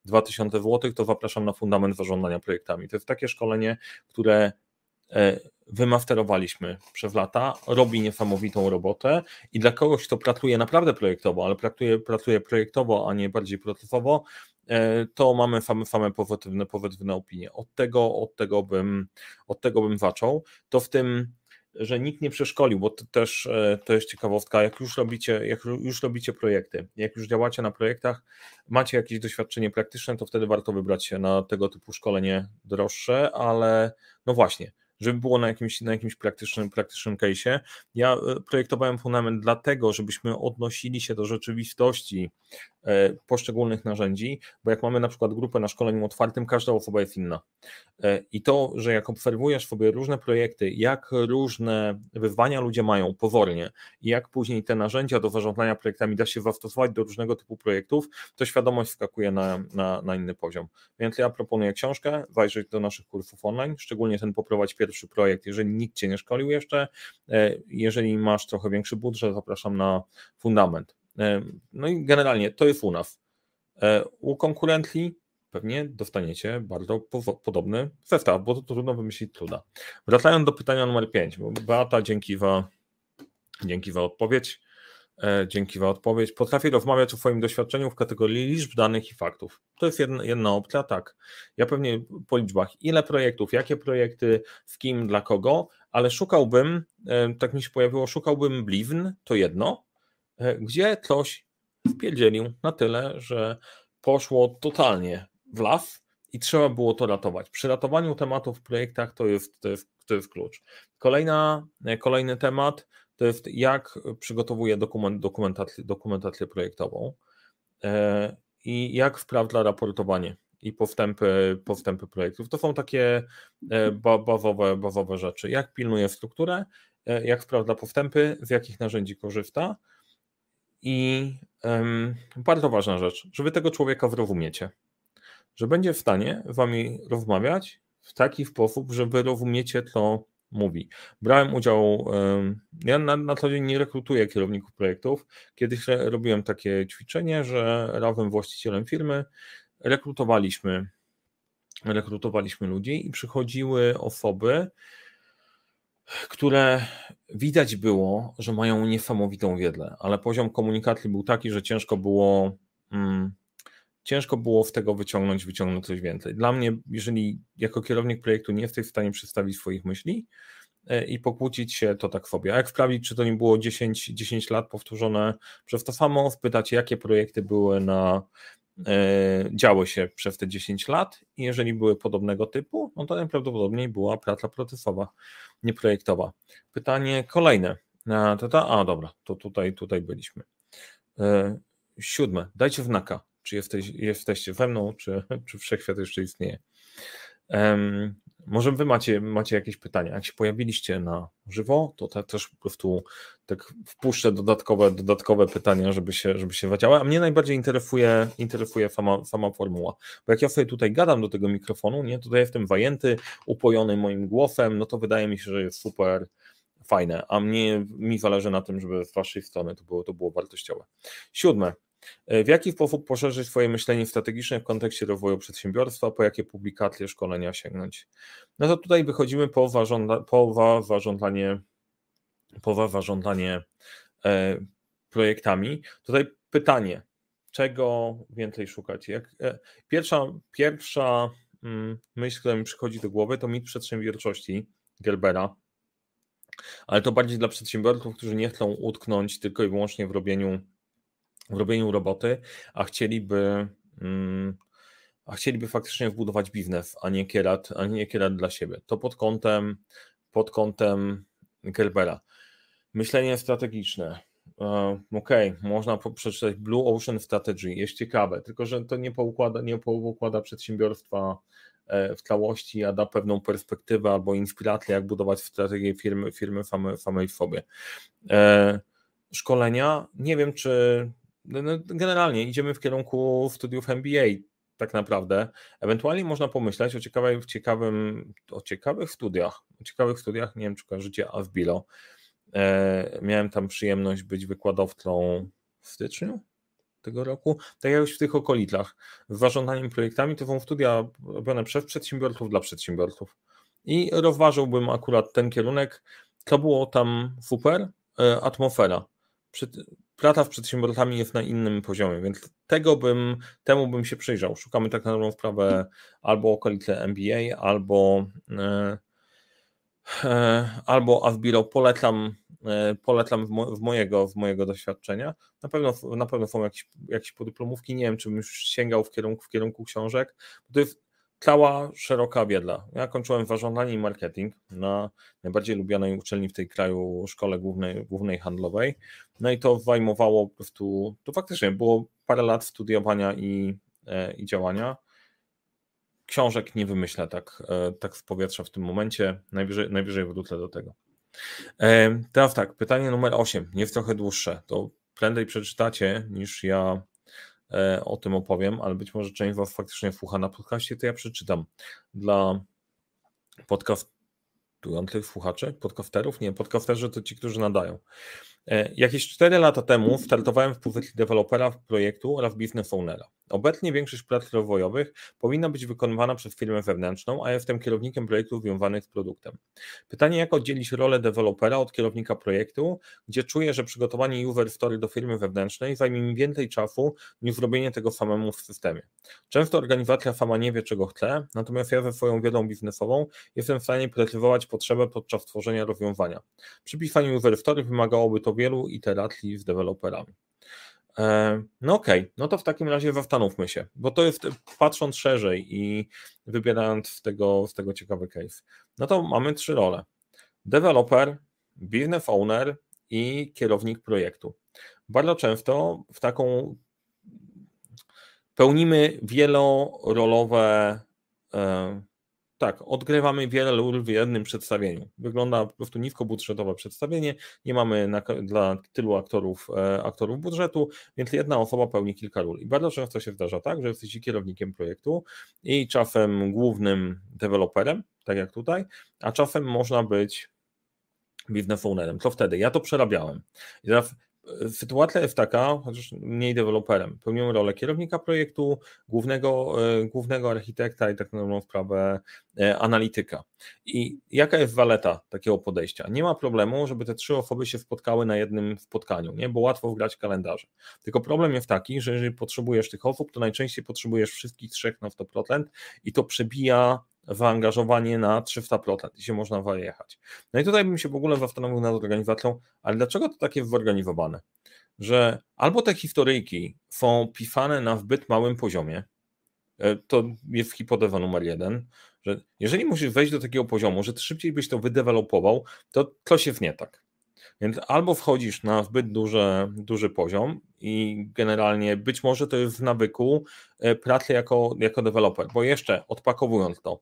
Speaker 1: 2000 zł, to zapraszam na fundament zarządzania projektami. To jest takie szkolenie, które wymasterowaliśmy przez lata, robi niesamowitą robotę i dla kogoś, kto pracuje naprawdę projektowo, ale pracuje, pracuje projektowo, a nie bardziej procesowo, e, to mamy same, same pozytywne, pozytywne opinie. Od tego, od, tego bym, od tego bym zaczął. To w tym że nikt nie przeszkolił, bo to też e, to jest ciekawostka, jak już robicie, jak już robicie projekty, jak już działacie na projektach, macie jakieś doświadczenie praktyczne, to wtedy warto wybrać się na tego typu szkolenie droższe, ale no właśnie, żeby było na jakimś, na jakimś praktycznym, praktycznym case'ie. Ja e, projektowałem fundament dlatego, żebyśmy odnosili się do rzeczywistości poszczególnych narzędzi, bo jak mamy na przykład grupę na szkoleniu otwartym, każda osoba jest inna. E, I to, że jak obserwujesz sobie różne projekty, jak różne wyzwania ludzie mają powolnie i jak później te narzędzia do zarządzania projektami da się zastosować do różnego typu projektów, to świadomość skakuje na, na, na inny poziom. Więc ja proponuję książkę, zajrzeć do naszych kursów online, szczególnie ten poprowadź pierwszy projekt, jeżeli nikt Cię nie szkolił jeszcze, e, jeżeli masz trochę większy budżet, zapraszam na fundament E, no i generalnie to jest u nas. E, u konkurentli pewnie dostaniecie bardzo podobny zestaw, bo to trudno wymyślić truda. Wracając do pytania numer 5, bo Beata, dzięki za, dzięki za odpowiedź. E, dzięki za odpowiedź. Potrafię rozmawiać o swoim doświadczeniu w kategorii liczb, danych i faktów. To jest jedna, jedna opcja, tak. Ja pewnie po liczbach, ile projektów, jakie projekty, z kim, dla kogo, ale szukałbym, tak mi się pojawiło, szukałbym blizn, to jedno, E, gdzie ktoś wpierdzielił na tyle, że poszło totalnie w las i trzeba było to ratować. Przy ratowaniu tematów w projektach to jest, to jest, to jest klucz. Kolejna, e, kolejny temat to jest jak przygotowuję dokument, dokumentację, dokumentację projektową e, i jak sprawdza raportowanie i postępy, postępy projektów. To są takie bazowe, bazowe rzeczy. Jak pilnuje strukturę, jak sprawdza postępy, z jakich narzędzi korzysta, i um, bardzo ważna rzecz, że wy tego człowieka zrozumiecie, że będzie w stanie wami rozmawiać w taki sposób, że rozumiecie, co mówi. Brałem udział, um, ja na, na co dzień nie rekrutuję kierowników projektów. Kiedyś robiłem takie ćwiczenie, że razem właścicielem firmy rekrutowaliśmy, rekrutowaliśmy ludzi i przychodziły osoby, które widać było, że mają niesamowitą wiedzę, ale poziom komunikacji był taki, że ciężko było. Mm, ciężko było z tego wyciągnąć, wyciągnąć coś więcej. Dla mnie, jeżeli jako kierownik projektu nie jesteś w stanie przedstawić swoich myśli e, i pokłócić się, to tak sobie. A jak sprawdzić, czy to nie było 10, 10 lat powtórzone przez to samo, spytać, jakie projekty były na, e, działy się przez te 10 lat i jeżeli były podobnego typu, no to najprawdopodobniej była praca procesowa, nie projektowa. Pytanie kolejne. A, to ta, a dobra, to tutaj, tutaj byliśmy. E, siódme, dajcie znaka czy jesteś, jesteście we mną, czy, czy wszechświat jeszcze istnieje. Może wy macie, macie jakieś pytania. Jak się pojawiliście na żywo, to te, też po prostu tak wpuszczę dodatkowe, dodatkowe pytania, żeby się, żeby się wadziały. A mnie najbardziej interesuje, interesuje sama, sama formuła. Bo jak ja sobie tutaj gadam do tego mikrofonu, nie, ja jestem wajęty, upojony moim głosem, no to wydaje mi się, że jest super fajne. A mnie mi zależy na tym, żeby z waszej strony to było, to było wartościowe. Siódme. E, w jaki sposób poszerzyć swoje myślenie strategiczne w kontekście rozwoju przedsiębiorstwa, po jakie publikacje, szkolenia sięgnąć? No to tutaj wychodzimy po zarządzanie, po zarządzanie e, projektami. Tutaj pytanie, czego więcej szukać? Jak, e, pierwsza, pierwsza mm, myśl, która mi przychodzi do głowy, to mit przedsiębiorczości Gerbera, ale to bardziej dla przedsiębiorców, którzy nie chcą utknąć tylko i wyłącznie w robieniu w robieniu roboty, a chcieliby, mm, a chcieliby faktycznie wbudować biznes, a nie kierat, a nie kierat dla siebie. To pod kątem, pod kątem Gerbera. Myślenie strategiczne. E, OK, można przeczytać Blue Ocean Strategy, jest ciekawe, tylko że to nie poukłada, nie poukłada przedsiębiorstwa e, w całości, a da pewną perspektywę albo inspirację, jak budować strategię firmy, firmy samej w sobie. Szkolenia, nie wiem, czy no, no, generalnie idziemy w kierunku studiów MBA tak naprawdę. Ewentualnie można pomyśleć o, ciekawej, ciekawym, o ciekawych studiach. O ciekawych studiach, nie wiem czy kojarzycie Avbilo. E, miałem tam przyjemność być wykładowcą w styczniu tego roku, tak już w tych okolicach. Z zarządzaniem projektami to są studia robione przez przedsiębiorców dla przedsiębiorców. I rozważyłbym akurat ten kierunek. Co było tam super? E, atmosfera. Praca w przedsiębiorcami jest na innym poziomie, więc tego bym, temu bym się przyjrzał. Szukamy tak na dobrą sprawę albo okolice MBA, albo e, e, albo Avbiro polecam, e, polecam w, mojego, w mojego doświadczenia. Na pewno, na pewno są jakieś, jakieś podyplomówki, nie wiem, czy bym już sięgał w kierunku, w kierunku książek. To jest cała szeroka wiedza. Ja kończyłem zarządzanie i marketing na najbardziej lubianej uczelni w tej kraju, szkole głównej, głównej handlowej. No i to zajmowało po prostu, to faktycznie było parę lat studiowania i, e, i działania. Książek nie wymyślę tak, e, tak z powietrza w tym momencie, najwyżej, najwyżej wrócę do tego. E, teraz tak, pytanie numer 8, jest trochę dłuższe, to prędzej przeczytacie niż ja o tym opowiem, ale być może część Was faktycznie słucha na podcaście, to ja przeczytam dla podcastujących słuchaczy, podcasterów, nie, podcasterzy to ci, którzy nadają. E, jakieś 4 lata temu startowałem w pozycji dewelopera projektu oraz business ownera. Obecnie większość prac rozwojowych powinna być wykonywana przez firmę wewnętrzną, a jestem kierownikiem projektów związanych z produktem. Pytanie, jak oddzielić rolę dewelopera od kierownika projektu, gdzie czuję, że przygotowanie user story do firmy wewnętrznej zajmie mi więcej czasu niż zrobienie tego samemu w systemie. Często organizacja sama nie wie, czego chce, natomiast ja ze swoją wiedzą biznesową jestem w stanie precyzować potrzebę podczas tworzenia rozwiązania. Przy pisaniu user story wymagałoby to wielu iteracji z deweloperami. E, no okej, okay. no to w takim razie zastanówmy się, bo to jest patrząc szerzej i wybierając z tego, z tego ciekawy case. No to mamy trzy role: developer, business owner i kierownik projektu. Bardzo często w taką pełnimy wielorolowe e, tak, odgrywamy wiele ról w jednym przedstawieniu. Wygląda po prostu niskobudżetowe przedstawienie, nie mamy na, dla tylu aktorów, e, aktorów budżetu, więc jedna osoba pełni kilka ról. I bardzo często się zdarza tak, że jesteś kierownikiem projektu i czasem głównym deweloperem, tak jak tutaj, a czasem można być business ownerem. Co wtedy? Ja to przerabiałem. I teraz Sytuacja jest taka, chociaż mniej deweloperem, pełnią rolę kierownika projektu, głównego, e, głównego architekta i tak naprawdę sprawę e, analityka. I jaka jest waleta takiego podejścia? Nie ma problemu, żeby te trzy osoby się spotkały na jednym spotkaniu, nie? bo łatwo wgrać kalendarze. Tylko problem jest taki, że jeżeli potrzebujesz tych osób, to najczęściej potrzebujesz wszystkich trzech na 100% i to przebija zaangażowanie na 300% i się można wyjechać. No i tutaj bym się w ogóle zastanowił nad organizacją, ale dlaczego to takie jest zorganizowane? Że albo te historyjki są pisane na zbyt małym poziomie, e, to jest hipoteza numer jeden, że jeżeli musisz wejść do takiego poziomu, że ty szybciej byś to wydevelopował, to coś jest nie tak. Więc albo wchodzisz na zbyt duży, poziom i generalnie być może to jest w nawyku e, pracy jako, jako deweloper, bo jeszcze odpakowując to,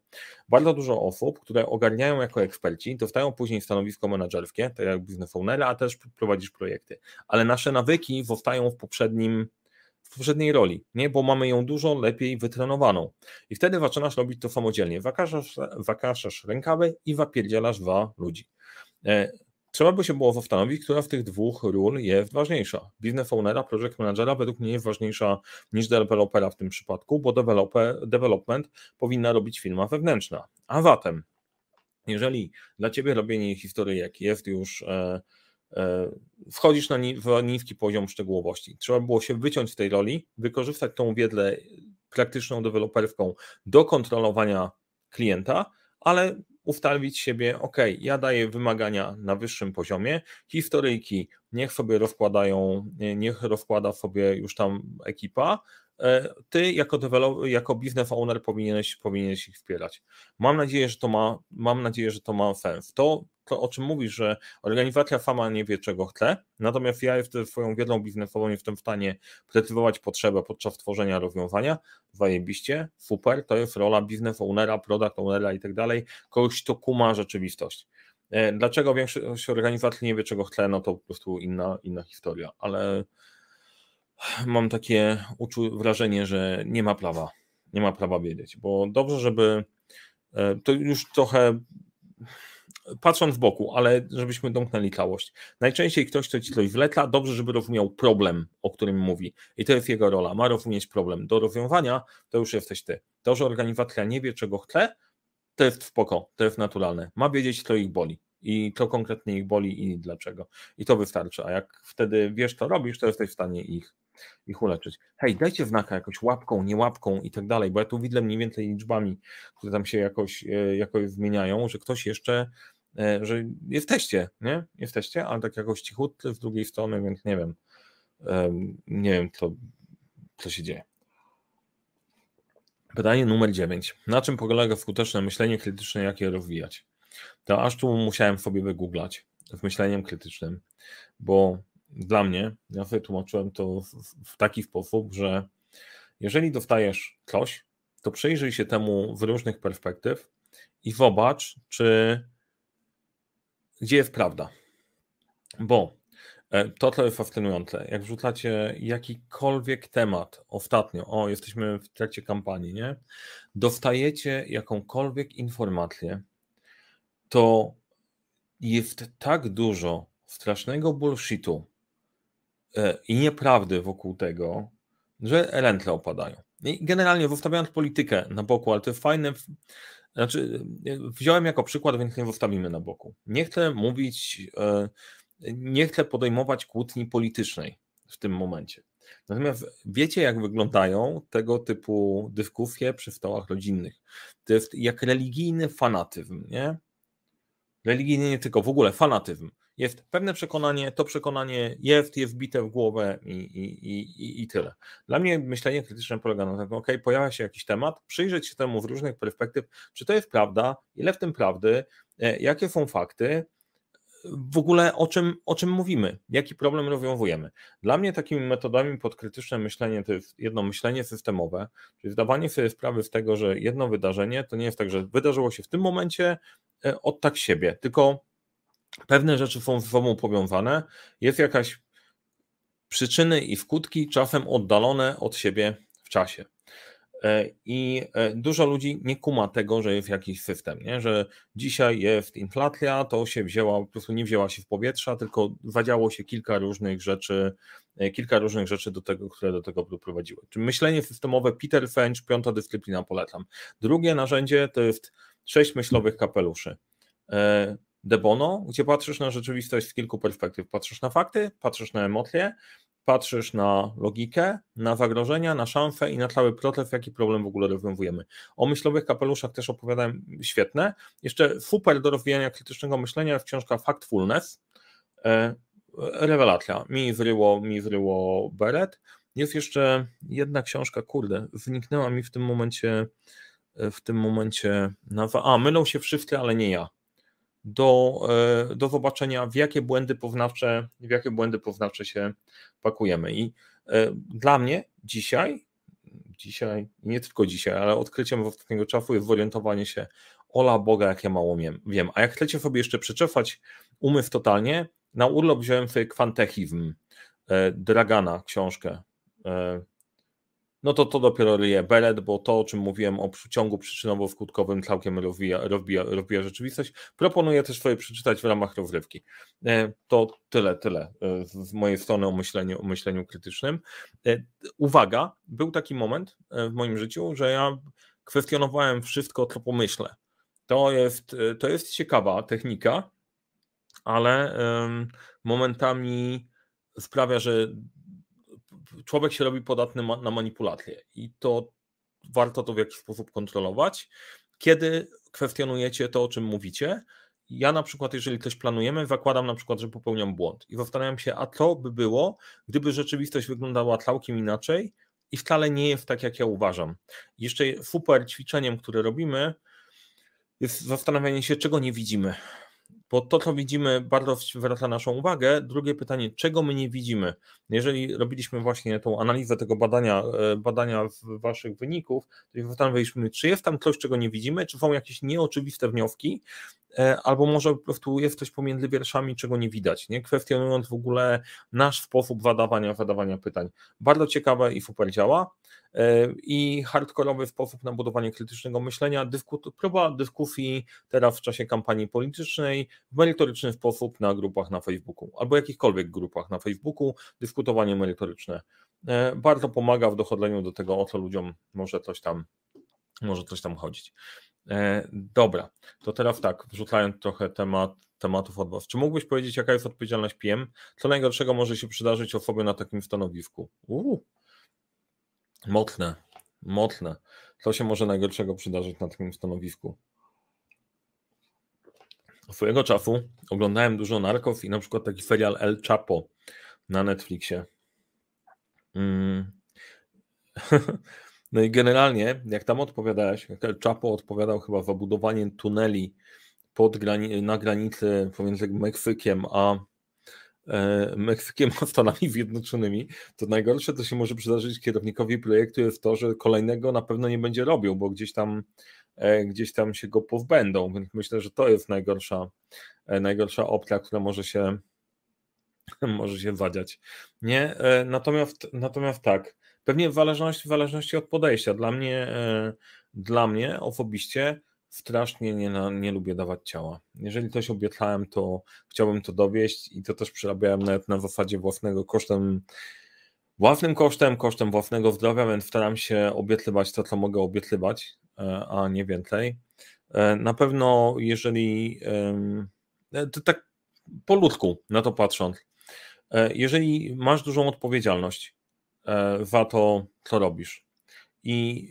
Speaker 1: bardzo dużo osób, które ogarniają jako eksperci, dostają później stanowisko menedżerskie, tak jak business owner, a też prowadzisz projekty, ale nasze nawyki zostają w poprzednim w poprzedniej roli, nie? bo mamy ją dużo lepiej wytrenowaną. I wtedy zaczynasz robić to samodzielnie. Wakaszasz, wakaszasz rękawy i wapierdzielasz dwa ludzi. Trzeba by się było zastanowić, która z tych dwóch ról jest ważniejsza. Business ownera, project managera według mnie jest ważniejsza niż dewelopera w tym przypadku, bo development powinna robić firma wewnętrzna. A zatem, jeżeli dla Ciebie robienie historyjek jest już e, e, wchodzisz na ni w niski poziom szczegółowości. Trzeba było się wyciąć w tej roli, wykorzystać tą wiedzę praktyczną deweloperską do kontrolowania klienta, ale ustawić siebie, ok, ja daję wymagania na wyższym poziomie, historyjki niech sobie rozkładają, niech rozkłada sobie już tam ekipa, e, ty jako, develop, jako business owner powinieneś, powinieneś ich wspierać. Mam nadzieję, że to ma, mam nadzieję, że to ma sens. To to, o czym mówisz, że organizacja sama nie wie, czego chce, natomiast ja jestem swoją wiedzą biznesową jestem w stanie precyzować potrzebę podczas tworzenia rozwiązania, zajebiście, super, to jest rola biznes ownera, product ownera i tak dalej, kogoś, kto kuma rzeczywistość. E, dlaczego większość organizacji nie wie, czego chce, no to po prostu inna, inna historia, ale mam takie wrażenie, że nie ma prawa, nie ma prawa wiedzieć, bo dobrze, żeby e, to już trochę patrząc w boku, ale żebyśmy domknęli całość. Najczęściej ktoś, kto ci coś wleca, dobrze, żeby rozumiał problem, o którym mówi. I to jest jego rola. Ma rozumieć problem. Do rozwiązania to już jesteś ty. To, że organizacja nie wie, czego chce, to jest spoko, to jest naturalne. Ma wiedzieć, co ich boli. I to konkretnie ich boli i dlaczego. I to wystarczy. A jak wtedy wiesz, co robisz, to jesteś w stanie ich, ich uleczyć. Hej, dajcie znaka jakoś łapką, nie łapką i tak dalej, bo ja tu widzę mniej więcej liczbami, które tam się jakoś, e, jakoś zmieniają, że ktoś jeszcze że jesteście, nie? Jesteście, ale tak jakoś cichutcy z drugiej strony, więc nie wiem, nie wiem, co, co się dzieje. Pytanie numer 9. Na czym polega skuteczne myślenie krytyczne, jak je rozwijać? To aż tu musiałem sobie wygooglać z myśleniem krytycznym, bo dla mnie, ja sobie tłumaczyłem to w, taki sposób, że jeżeli dostajesz coś, to przyjrzyj się temu w różnych perspektyw i zobacz, czy gdzie jest prawda. Bo e, to, co jest fascynujące, jak wrzucacie jakikolwiek temat ostatnio, o, jesteśmy w trakcie kampanii, nie? Dostajecie jakąkolwiek informację, to jest tak dużo strasznego bullshitu e, i nieprawdy wokół tego, że ręce opadają. I generalnie zostawiając politykę na boku, ale to jest fajne znaczy, wziąłem jako przykład, więc nie zostawimy na boku. Nie chcę mówić, e, nie chcę podejmować kłótni politycznej w tym momencie. Natomiast wiecie, jak wyglądają tego typu dyskusje przy stołach rodzinnych. To jest jak religijny fanatyzm, nie? Religijny nie tylko, w ogóle fanatyzm jest pewne przekonanie, to przekonanie jest, jest wbite w głowę i, i, i, i tyle. Dla mnie myślenie krytyczne polega na tym, ok, pojawia się jakiś temat, przyjrzeć się temu w różnych perspektyw, czy to jest prawda, ile w tym prawdy, e, jakie są fakty, w ogóle o czym, o czym mówimy, jaki problem rozwiązujemy. Dla mnie takimi metodami pod krytyczne myślenie to jest jedno myślenie systemowe, czyli zdawanie sobie sprawy z tego, że jedno wydarzenie to nie jest tak, że wydarzyło się w tym momencie e, od tak siebie, tylko pewne rzeczy są ze sobą powiązane, jest jakaś przyczyny i skutki czasem oddalone od siebie w czasie. E, I e, dużo ludzi nie kuma tego, że jest jakiś system, nie? że dzisiaj jest inflacja, to się wzięła, po prostu nie wzięła się w powietrza, tylko zadziało się kilka różnych rzeczy, e, kilka różnych rzeczy do tego, które do tego doprowadziły. Czyli myślenie systemowe Peter Fench, piąta dyscyplina, polecam. Drugie narzędzie to jest sześć myślowych kapeluszy. De Bono, gdzie patrzysz na rzeczywistość z kilku perspektyw. Patrzysz na fakty, patrzysz na emocje, patrzysz na logikę, na zagrożenia, na szanse i na cały proces, jaki problem w ogóle rozwiązujemy. O myślowych kapeluszach też opowiadałem świetne. Jeszcze super do rozwijania krytycznego myślenia jest książka Factfulness. E, rewelacja. Mi zryło, mi zryło beret. Jest jeszcze jedna książka, kurde, zniknęła mi w tym momencie w tym momencie nazwa. A, mylą się wszyscy, ale nie ja do, e, do zobaczenia, w jakie błędy poznawcze, w jakie błędy poznawcze się pakujemy. I e, dla mnie dzisiaj, dzisiaj, nie tylko dzisiaj, ale odkryciem ostatniego czasu jest zorientowanie się, ola Boga, jak ja mało wiem. A jak chcecie sobie jeszcze przeczesać umysł totalnie, na urlop wziąłem sobie kwantechizm e, Dragana, książkę no to to dopiero ryje beret, bo to, o czym mówiłem o ciągu przyczynowo-skutkowym całkiem rozwija, rozbija, rozbija rzeczywistość. Proponuję też sobie przeczytać w ramach rozrywki. E, to tyle, tyle e, z mojej strony o myśleniu, o myśleniu krytycznym. E, uwaga, był taki moment w moim życiu, że ja kwestionowałem wszystko, co pomyślę. To jest, to jest ciekawa technika, ale momentami sprawia, że człowiek się robi podatny na manipulację i to warto to w jakiś sposób kontrolować. Kiedy kwestionujecie to, o czym mówicie, ja na przykład, jeżeli coś planujemy, zakładam na przykład, że popełniam błąd i zastanawiam się, a co by było, gdyby rzeczywistość wyglądała całkiem inaczej i wcale nie jest tak, jak ja uważam. Jeszcze super ćwiczeniem, które robimy, jest zastanawianie się, czego nie widzimy. Bo to, co widzimy, bardzo zwraca naszą uwagę. Drugie pytanie, czego my nie widzimy? Jeżeli robiliśmy właśnie tą analizę tego badania, e, badania waszych wyników, to zastanawialiśmy, czy jest tam coś, czego nie widzimy, czy są jakieś nieoczywiste wnioski, albo może po prostu jest coś pomiędzy wierszami, czego nie widać, nie kwestionując w ogóle nasz sposób zadawania, zadawania pytań. Bardzo ciekawe i super działa i hardkorowy sposób na budowanie krytycznego myślenia, dysku, próba dyskusji teraz w czasie kampanii politycznej w merytoryczny sposób na grupach na Facebooku albo jakichkolwiek grupach na Facebooku, dyskutowanie merytoryczne. E, bardzo pomaga w dochodzeniu do tego, o co ludziom może coś tam, może coś tam chodzić. E, dobra, to teraz tak, wrzucając trochę temat, tematów od Was. Czy mógłbyś powiedzieć, jaka jest odpowiedzialność PM? Co najgorszego może się przydarzyć osobie na takim stanowisku? Uu, Mocne, mocne. Co się może najgorszego przydarzyć na takim stanowisku? Swojego czasu oglądałem dużo narków i na przykład taki serial El Chapo na Netflixie. Mm. No i generalnie, jak tam odpowiadałeś, jak Chapo odpowiadał chyba za budowanie tuneli pod grani na granicy pomiędzy Meksykiem a E, Meksykiem a Stanami Zjednoczonymi, to najgorsze, co się może przydarzyć kierownikowi projektu jest to, że kolejnego na pewno nie będzie robił, bo gdzieś tam e, gdzieś tam się go pozbędą, więc myślę, że to jest najgorsza, e, najgorsza opcja, która może się może się wadziać. Nie, natomiast, natomiast tak, pewnie w zależności, w zależności od podejścia. Dla mnie, dla mnie osobiście strasznie nie, nie lubię dawać ciała. Jeżeli coś obiecałem, to chciałbym to dowieść i to też przerabiałem nawet na zasadzie własnego kosztem, własnym kosztem, kosztem własnego zdrowia, więc staram się obiecywać to, co mogę obiecywać, e, a nie więcej. E, na pewno, jeżeli e, to tak po ludzku na to patrząc, jeżeli masz dużą odpowiedzialność za to, co robisz i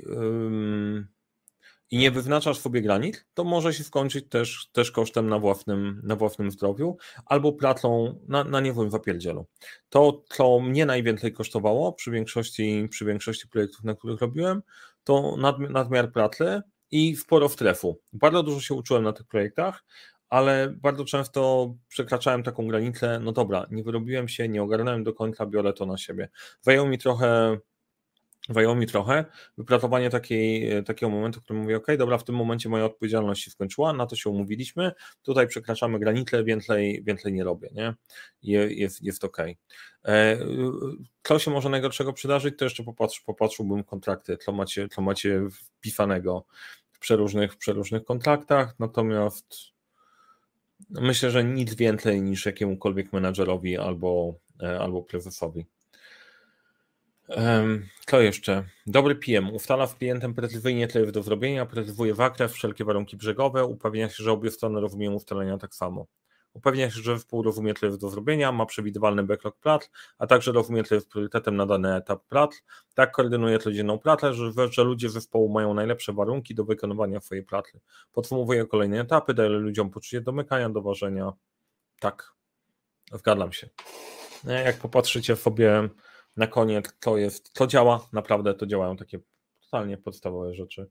Speaker 1: i nie wyznaczasz sobie granic, to może się skończyć też, też kosztem na własnym, na własnym zdrowiu albo pracą na, na niewolnym zapierdzielu. To, co mnie najwięcej kosztowało przy większości, przy większości projektów, na których robiłem, to nad, nadmiar pracy i sporo strefu. Bardzo dużo się uczyłem na tych projektach, ale bardzo często przekraczałem taką granicę, no dobra, nie wyrobiłem się, nie ogarnąłem do końca, biorę to na siebie. Zajęło mi trochę zajęło mi trochę wypracowanie takiej, takiego momentu, w którym mówię, ok, dobra, w tym momencie moja odpowiedzialność się skończyła, na to się umówiliśmy, tutaj przekraczamy granicę, więcej, więcej nie robię, nie? Jest, jest ok. Co się może najgorszego przydarzyć, to jeszcze popatrz, popatrzyłbym kontrakty, co macie, co macie wpisanego w przeróżnych, w przeróżnych kontraktach, natomiast myślę, że nic więcej niż jakiemukolwiek menadżerowi albo, e, albo prezesowi. Co jeszcze? Dobry PM. Ustala z klientem precyzyjnie tryb do zrobienia, precyzuje zakres, wszelkie warunki brzegowe, upewnia się, że obie strony rozumieją ustalenia tak samo. Upewnia się, że zespół rozumie tryb do zrobienia, ma przewidywalny backlog prac, a także rozumie tryb priorytetem na dany etap prac. Tak koordynuje codzienną pracę, że, że ludzie zespołu mają najlepsze warunki do wykonywania swojej pracy. Podsumowuje kolejne etapy, daje ludziom poczucie domykania, doważenia. Tak, zgadzam się. Jak popatrzycie sobie na koniec, to jest, to działa, naprawdę to działają takie totalnie podstawowe rzeczy.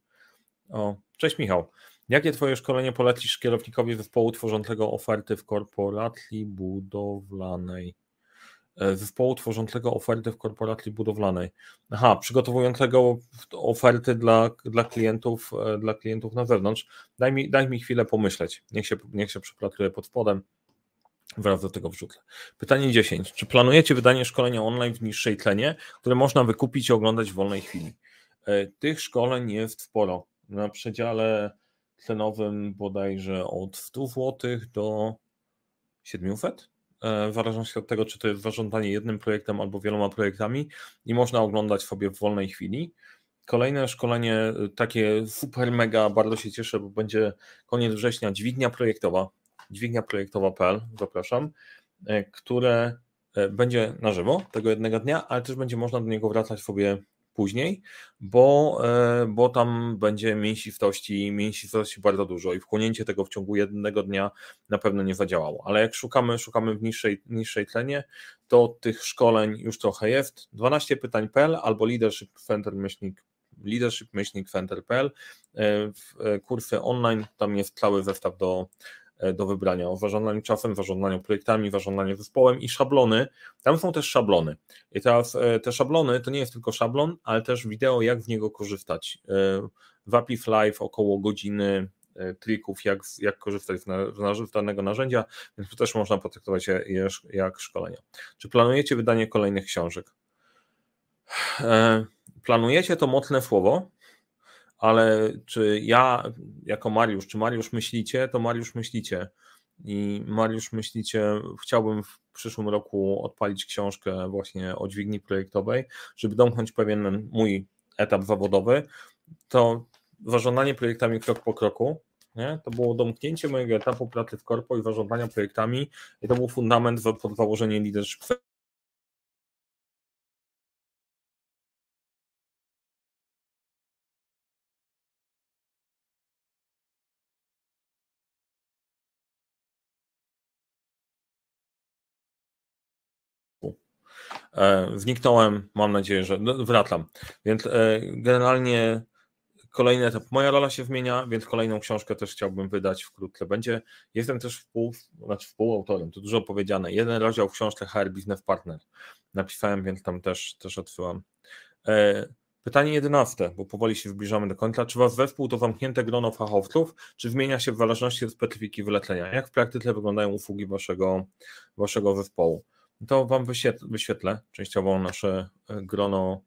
Speaker 1: O, cześć Michał. Jakie Twoje szkolenie polecisz kierownikowi zespołu tworzącego oferty w korporacji budowlanej? E, zespołu tworzącego oferty w korporacji budowlanej. Aha, przygotowującego oferty dla, dla, klientów, e, dla klientów na zewnątrz. Daj mi, daj mi chwilę pomyśleć. Niech się, niech się przepracuje pod spodem. Wraz do tego wrzucę. Pytanie 10. Czy planujecie wydanie szkolenia online w niższej cenie, które można wykupić i oglądać w wolnej chwili? E, tych szkoleń jest sporo. Na przedziale cenowym bodajże od 100 zł do 700, e, w zależności od tego, czy to jest zarządzanie jednym projektem albo wieloma projektami i można oglądać sobie w wolnej chwili. Kolejne szkolenie, takie super mega, bardzo się cieszę, bo będzie koniec września, dźwignia projektowa dźwignia projektowa.pl, zapraszam, e, które e, będzie na żywo tego jednego dnia, ale też będzie można do niego wracać sobie później, bo, e, bo tam będzie mięsistości, mięsistości bardzo dużo i wchłonięcie tego w ciągu jednego dnia na pewno nie zadziałało. Ale jak szukamy, szukamy w niższej, niższej tlenie, to tych szkoleń już trochę jest. 12 pytań.pl albo leadership center myślnik leadership myślnik center.pl kursy online, tam jest cały zestaw do E, do wybrania o zarządzaniu czasem, zarządzaniu projektami, zarządzaniu zespołem i szablony. Tam są też szablony. I teraz e, te szablony to nie jest tylko szablon, ale też wideo, jak w niego korzystać. E, w Apif Live około godziny trików, jak, jak korzystać z, danego narzędzia, więc to też można potraktować jak szkolenia. Czy planujecie wydanie kolejnych książek? Planujecie to mocne słowo, ale czy ja jako Mariusz, czy Mariusz myślicie, to Mariusz myślicie. I Mariusz myślicie, chciałbym w przyszłym roku odpalić książkę właśnie o dźwigni projektowej, żeby domknąć pewien mój etap zawodowy. To zarządzanie projektami krok po kroku, nie? To było domknięcie mojego etapu pracy w korpo i zarządzania projektami i to był fundament pod założenie leadership E, wniknąłem, mam nadzieję, że no, wracam. Więc e, generalnie kolejny etap. Moja rola się zmienia, więc kolejną książkę też chciałbym wydać wkrótce. Będzie. Jestem też współ, znaczy współautorem, to dużo powiedziane. Jeden rozdział w książce HR Business Partner napisałem, więc tam też, też odsyłam. E, pytanie jedenaste, bo powoli się zbliżamy do końca. Czy Was zespół to zamknięte grono fachowców, czy zmienia się w zależności od specyfiki wylecenia? Jak w praktyce wyglądają usługi Waszego, waszego zespołu? To Wam wyświetlę częściowo nasze e, grono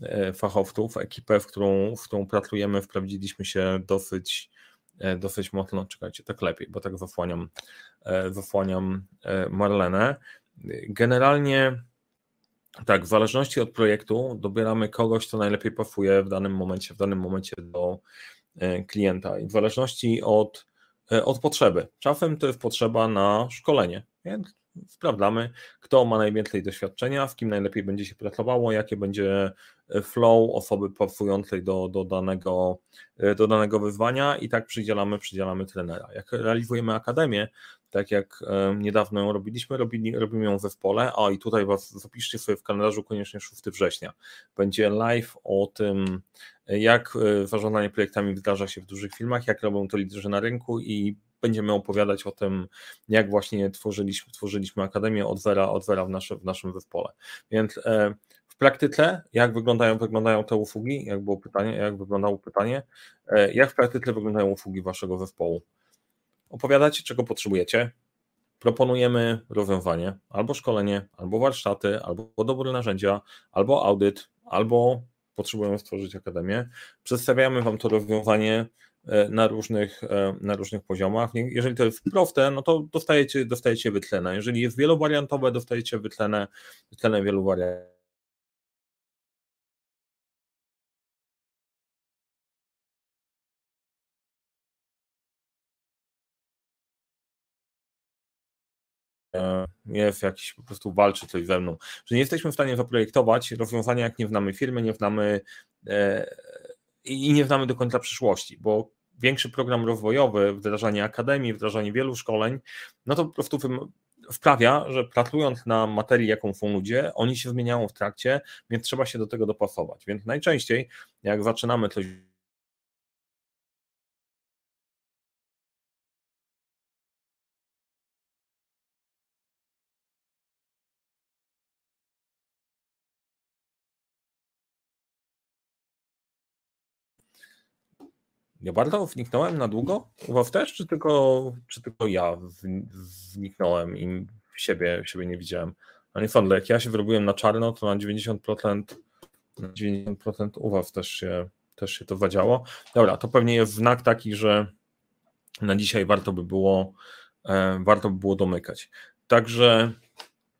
Speaker 1: e, fachowców, ekipę, w którą, w którą pracujemy, wprawdziliśmy się dosyć, e, dosyć mocno, czekajcie, tak lepiej, bo tak zasłaniam, zasłaniam Marlenę. Generalnie tak, w zależności od projektu dobieramy kogoś, kto najlepiej pasuje w danym momencie, w danym momencie do klienta i w zależności od, od potrzeby. Czasem to jest potrzeba na szkolenie, więc sprawdzamy, kto ma najwięcej doświadczenia, w kim najlepiej będzie się pracowało, jakie będzie e, flow osoby pasującej do, do, danego, e, do danego wyzwania i tak przydzielamy, przydzielamy trenera. Jak realizujemy akademię, tak jak e, niedawno ją robiliśmy, robili, robimy ją w zespole, a i tutaj was zapiszcie sobie w kalendarzu koniecznie 6 września. Będzie live o tym, jak zarządzanie projektami wdraża się w dużych filmach, jak robią to liderzy na rynku i będziemy opowiadać o tym, jak właśnie tworzyliśmy, tworzyliśmy Akademię od zera, od zera w, nasze, w naszym zespole. Więc e, W praktyce, jak wyglądają, wyglądają te usługi? Jak było pytanie, jak wyglądało pytanie? Jak w praktyce wyglądają usługi waszego zespołu? Opowiadacie, czego potrzebujecie, proponujemy rozwiązanie, albo szkolenie, albo warsztaty, albo dobre narzędzia, albo audyt, albo potrzebujemy stworzyć akademię. Przedstawiamy Wam to rozwiązanie e, na różnych, e, na różnych poziomach. Jeżeli to jest proste, no to dostajecie, dostajecie wytlenę. Jeżeli jest wielowariantowe, dostajecie wytlenę, wytlenę wielu wariantów. E, jest jakiś po prostu walczy coś ze mną, że nie jesteśmy w stanie zaprojektować rozwiązania, jak nie znamy firmy, nie znamy e, i nie znamy do końca przyszłości, bo większy program rozwojowy, wdrażanie akademii, wdrażanie wielu szkoleń, no to po prostu wprawia, że pracując na materii, jaką są ludzie, oni się zmieniają w trakcie, więc trzeba się do tego dopasować. Więc najczęściej, jak zaczynamy coś Ja bardzo wniknąłem na długo? Uwaw też, czy tylko, czy tylko ja wniknąłem i siebie, siebie nie widziałem? A nie sądzę, jak ja się wyrobiłem na czarno, to na 90%, na 90% uwaw też się, też się to wadziało. Dobra, to pewnie jest znak taki, że na dzisiaj warto by było, e, warto by było domykać. Także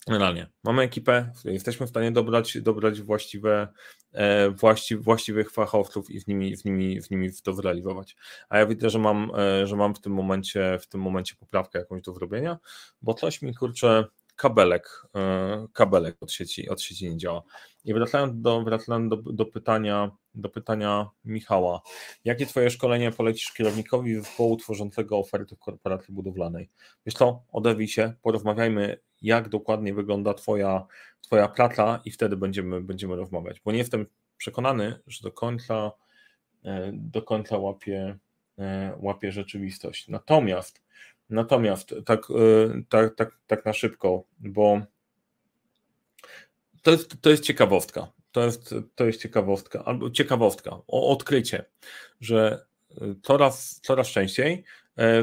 Speaker 1: Generalnie mamy ekipę, jesteśmy w stanie dobrać, dobrać właściwe, e, właści, właściwych fachowców i z nimi, z nimi, z nimi to zrealizować. A ja widzę, że mam, e, że mam w tym momencie w tym momencie poprawkę jakąś do zrobienia, bo coś mi kurczę kabelek, e, kabelek od sieci, od sieci nie działa. I wracając do, wracając do, do, pytania, do pytania Michała, jakie Twoje szkolenie polecisz kierownikowi zespołu tworzącego oferty w korporacji budowlanej? Wiesz co, odewij się, porozmawiajmy, jak dokładnie wygląda Twoja, twoja praca i wtedy będziemy, będziemy rozmawiać, bo nie jestem przekonany, że do końca, e, do końca łapie, e, łapie rzeczywistość. Natomiast Natomiast tak, e, tak, tak, tak na szybko, bo to jest, to jest ciekawostka. To jest, to jest ciekawostka, albo ciekawostka, o odkrycie, że coraz, coraz częściej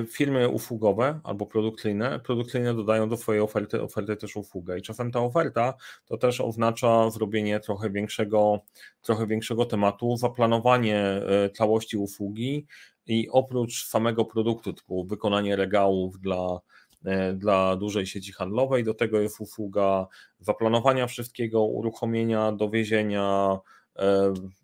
Speaker 1: firmy usługowe albo produkcyjne, produkcyjne dodają do swojej oferty, oferty też usługę i czasem ta oferta to też oznacza zrobienie trochę większego, trochę większego tematu, zaplanowanie e, całości usługi i oprócz samego produktu, typu wykonanie regałów dla e, dla dużej sieci handlowej. Do tego jest usługa zaplanowania wszystkiego, uruchomienia, dowiezienia,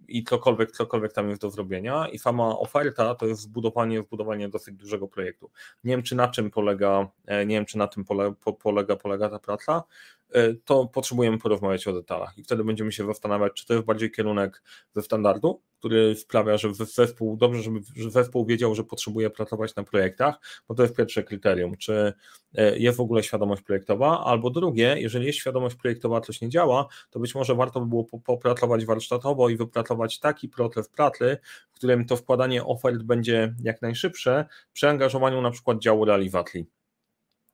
Speaker 1: i cokolwiek, cokolwiek tam jest do zrobienia. I sama oferta to jest zbudowanie, zbudowanie dosyć dużego projektu. Nie wiem, czy na czym polega, e, nie wiem, czy na tym pole, po, polega, polega ta praca, e, to potrzebujemy porozmawiać o detalach. I wtedy będziemy się zastanawiać, czy to jest bardziej kierunek ze standardu, który sprawia, że zespół, dobrze, żeby że zespół wiedział, że potrzebuje pracować na projektach, bo to jest pierwsze kryterium, czy e, jest w ogóle świadomość projektowa, albo drugie, jeżeli jest świadomość projektowa, coś nie działa, to być może warto by było popracować warsztatowo i wypracować taki proces pracy, w którym to wkładanie ofert będzie jak najszybsze przy angażowaniu na przykład działu realizacji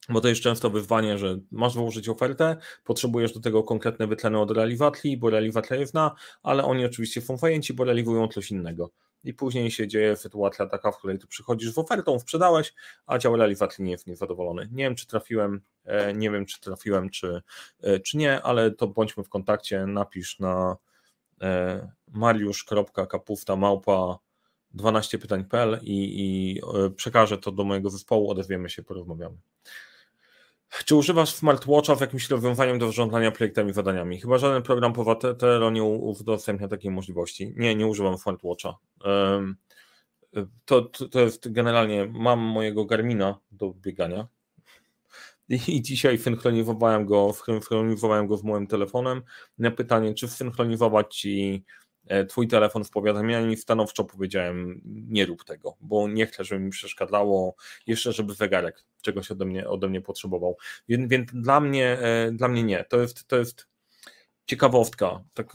Speaker 1: bo to jest często wyzwanie, że masz wyłożyć ofertę, potrzebujesz do tego konkretne wytleny od realizacji, bo realizacja jest na, ale oni oczywiście są fajęci, bo realizują coś innego. I później się dzieje sytuacja taka, w której ty przychodzisz z ofertą, sprzedałeś, a dział realizacji nie jest niezadowolony. Nie wiem, czy trafiłem, e, nie wiem, czy trafiłem, czy, e, czy nie, ale to bądźmy w kontakcie, napisz na mariusz.kapufta małpa 12pytań.pl i, i przekażę to do mojego zespołu, odezwiemy się, porozmawiamy. Czy używasz smartwatcha w jakimś rozwiązaniu do zarządzania projektami i zadaniami? Chyba żaden program po TTL nie udostępnia takiej możliwości. Nie, nie używam smartwatcha. To, to, to jest generalnie, mam mojego Garmina do biegania i dzisiaj synchronizowałem go, synchronizowałem go z moim telefonem. Na pytanie, czy synchronizować ci E, twój telefon w powiadomieniu i stanowczo powiedziałem, nie rób tego, bo nie chcę, żeby mi przeszkadzało, jeszcze żeby zegarek czegoś ode mnie, ode mnie potrzebował. Więc, więc dla, mnie, e, dla mnie nie. To jest, to jest ciekawostka, tak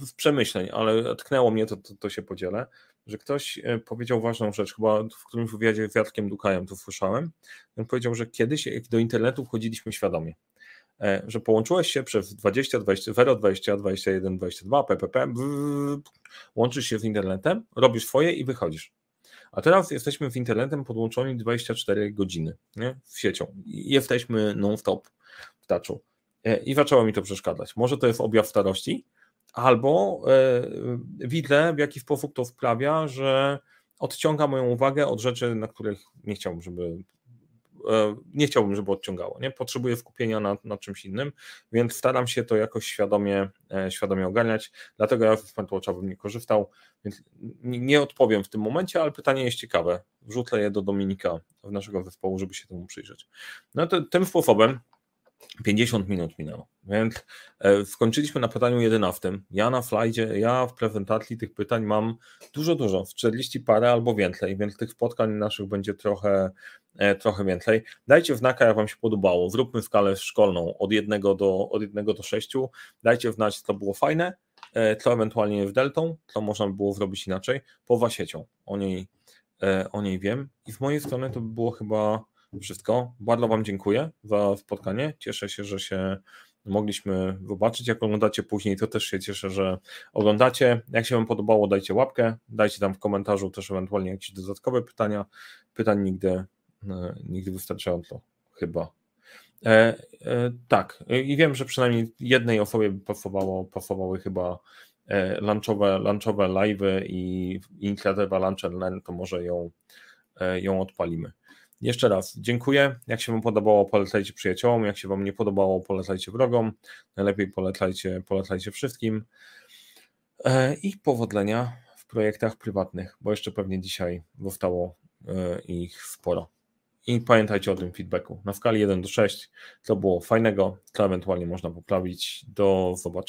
Speaker 1: z przemyśleń, ale tknęło mnie, to, to, to się podzielę, że ktoś e, powiedział ważną rzecz, chyba w którymś wywiadzie z Jackiem Dukajem to słyszałem. On powiedział, że kiedyś jak do internetu wchodziliśmy świadomie że połączyłeś się przez 20, 20, 0, 20, 21, 22, PPP, łączysz się z internetem, robisz swoje i wychodzisz. A teraz jesteśmy w internetem podłączeni 24 godziny nie? w siecią i jesteśmy non-stop w taczu. E, I zaczęło mi to przeszkadzać. Może to jest objaw starości, albo e, widzę, w jaki sposób to sprawia, że odciąga moją uwagę od rzeczy, na których nie chciałbym, żeby e, nie chciałbym, żeby odciągało. Nie? Potrzebuję skupienia na, na czymś innym, więc staram się to jakoś świadomie, świadomie ogarniać. Dlatego ja z smartwatcha bym nie korzystał, więc nie odpowiem w tym momencie, ale pytanie jest ciekawe. Wrzucę je do Dominika w naszego zespołu, żeby się temu przyjrzeć. No to tym sposobem 50 minut minęło, więc e, skończyliśmy na pytaniu 11. Ja na slajdzie, ja w prezentacji tych pytań mam dużo, dużo, 40 parę albo więcej, więc tych spotkań naszych będzie trochę, e, trochę więcej. Dajcie znaka, jak Wam się podobało. Zróbmy skalę szkolną od 1 do, od 1 do 6. Dajcie znać, co było fajne, e, co ewentualnie jest deltą, co można by było zrobić inaczej, poza siecią. O niej, o niej wiem. I z mojej strony to by było chyba wszystko. Bardzo Wam dziękuję za spotkanie. Cieszę się, że się mogliśmy zobaczyć. Jak oglądacie później, to też się cieszę, że oglądacie. Jak się Wam podobało, dajcie łapkę, dajcie tam w komentarzu też ewentualnie jakieś dodatkowe pytania. Pytań nigdy, e, nigdy wystarczająco, chyba. E, e, tak, i wiem, że przynajmniej jednej osobie pasowało, pasowały chyba e, lunchowe, lunchowe live'y i inicjatywa Lunch and Learn, to może ją, e, ją odpalimy. Jeszcze raz dziękuję. Jak się Wam podobało, polecajcie przyjaciołom. Jak się Wam nie podobało, polecajcie wrogom. Najlepiej polecajcie, polecajcie wszystkim. E, I powodzenia w projektach prywatnych, bo jeszcze pewnie dzisiaj zostało e, ich sporo. I pamiętajcie o tym feedbacku. Na skali 1 do 6 to było fajnego, to ewentualnie można poprawić. Do zobaczenia.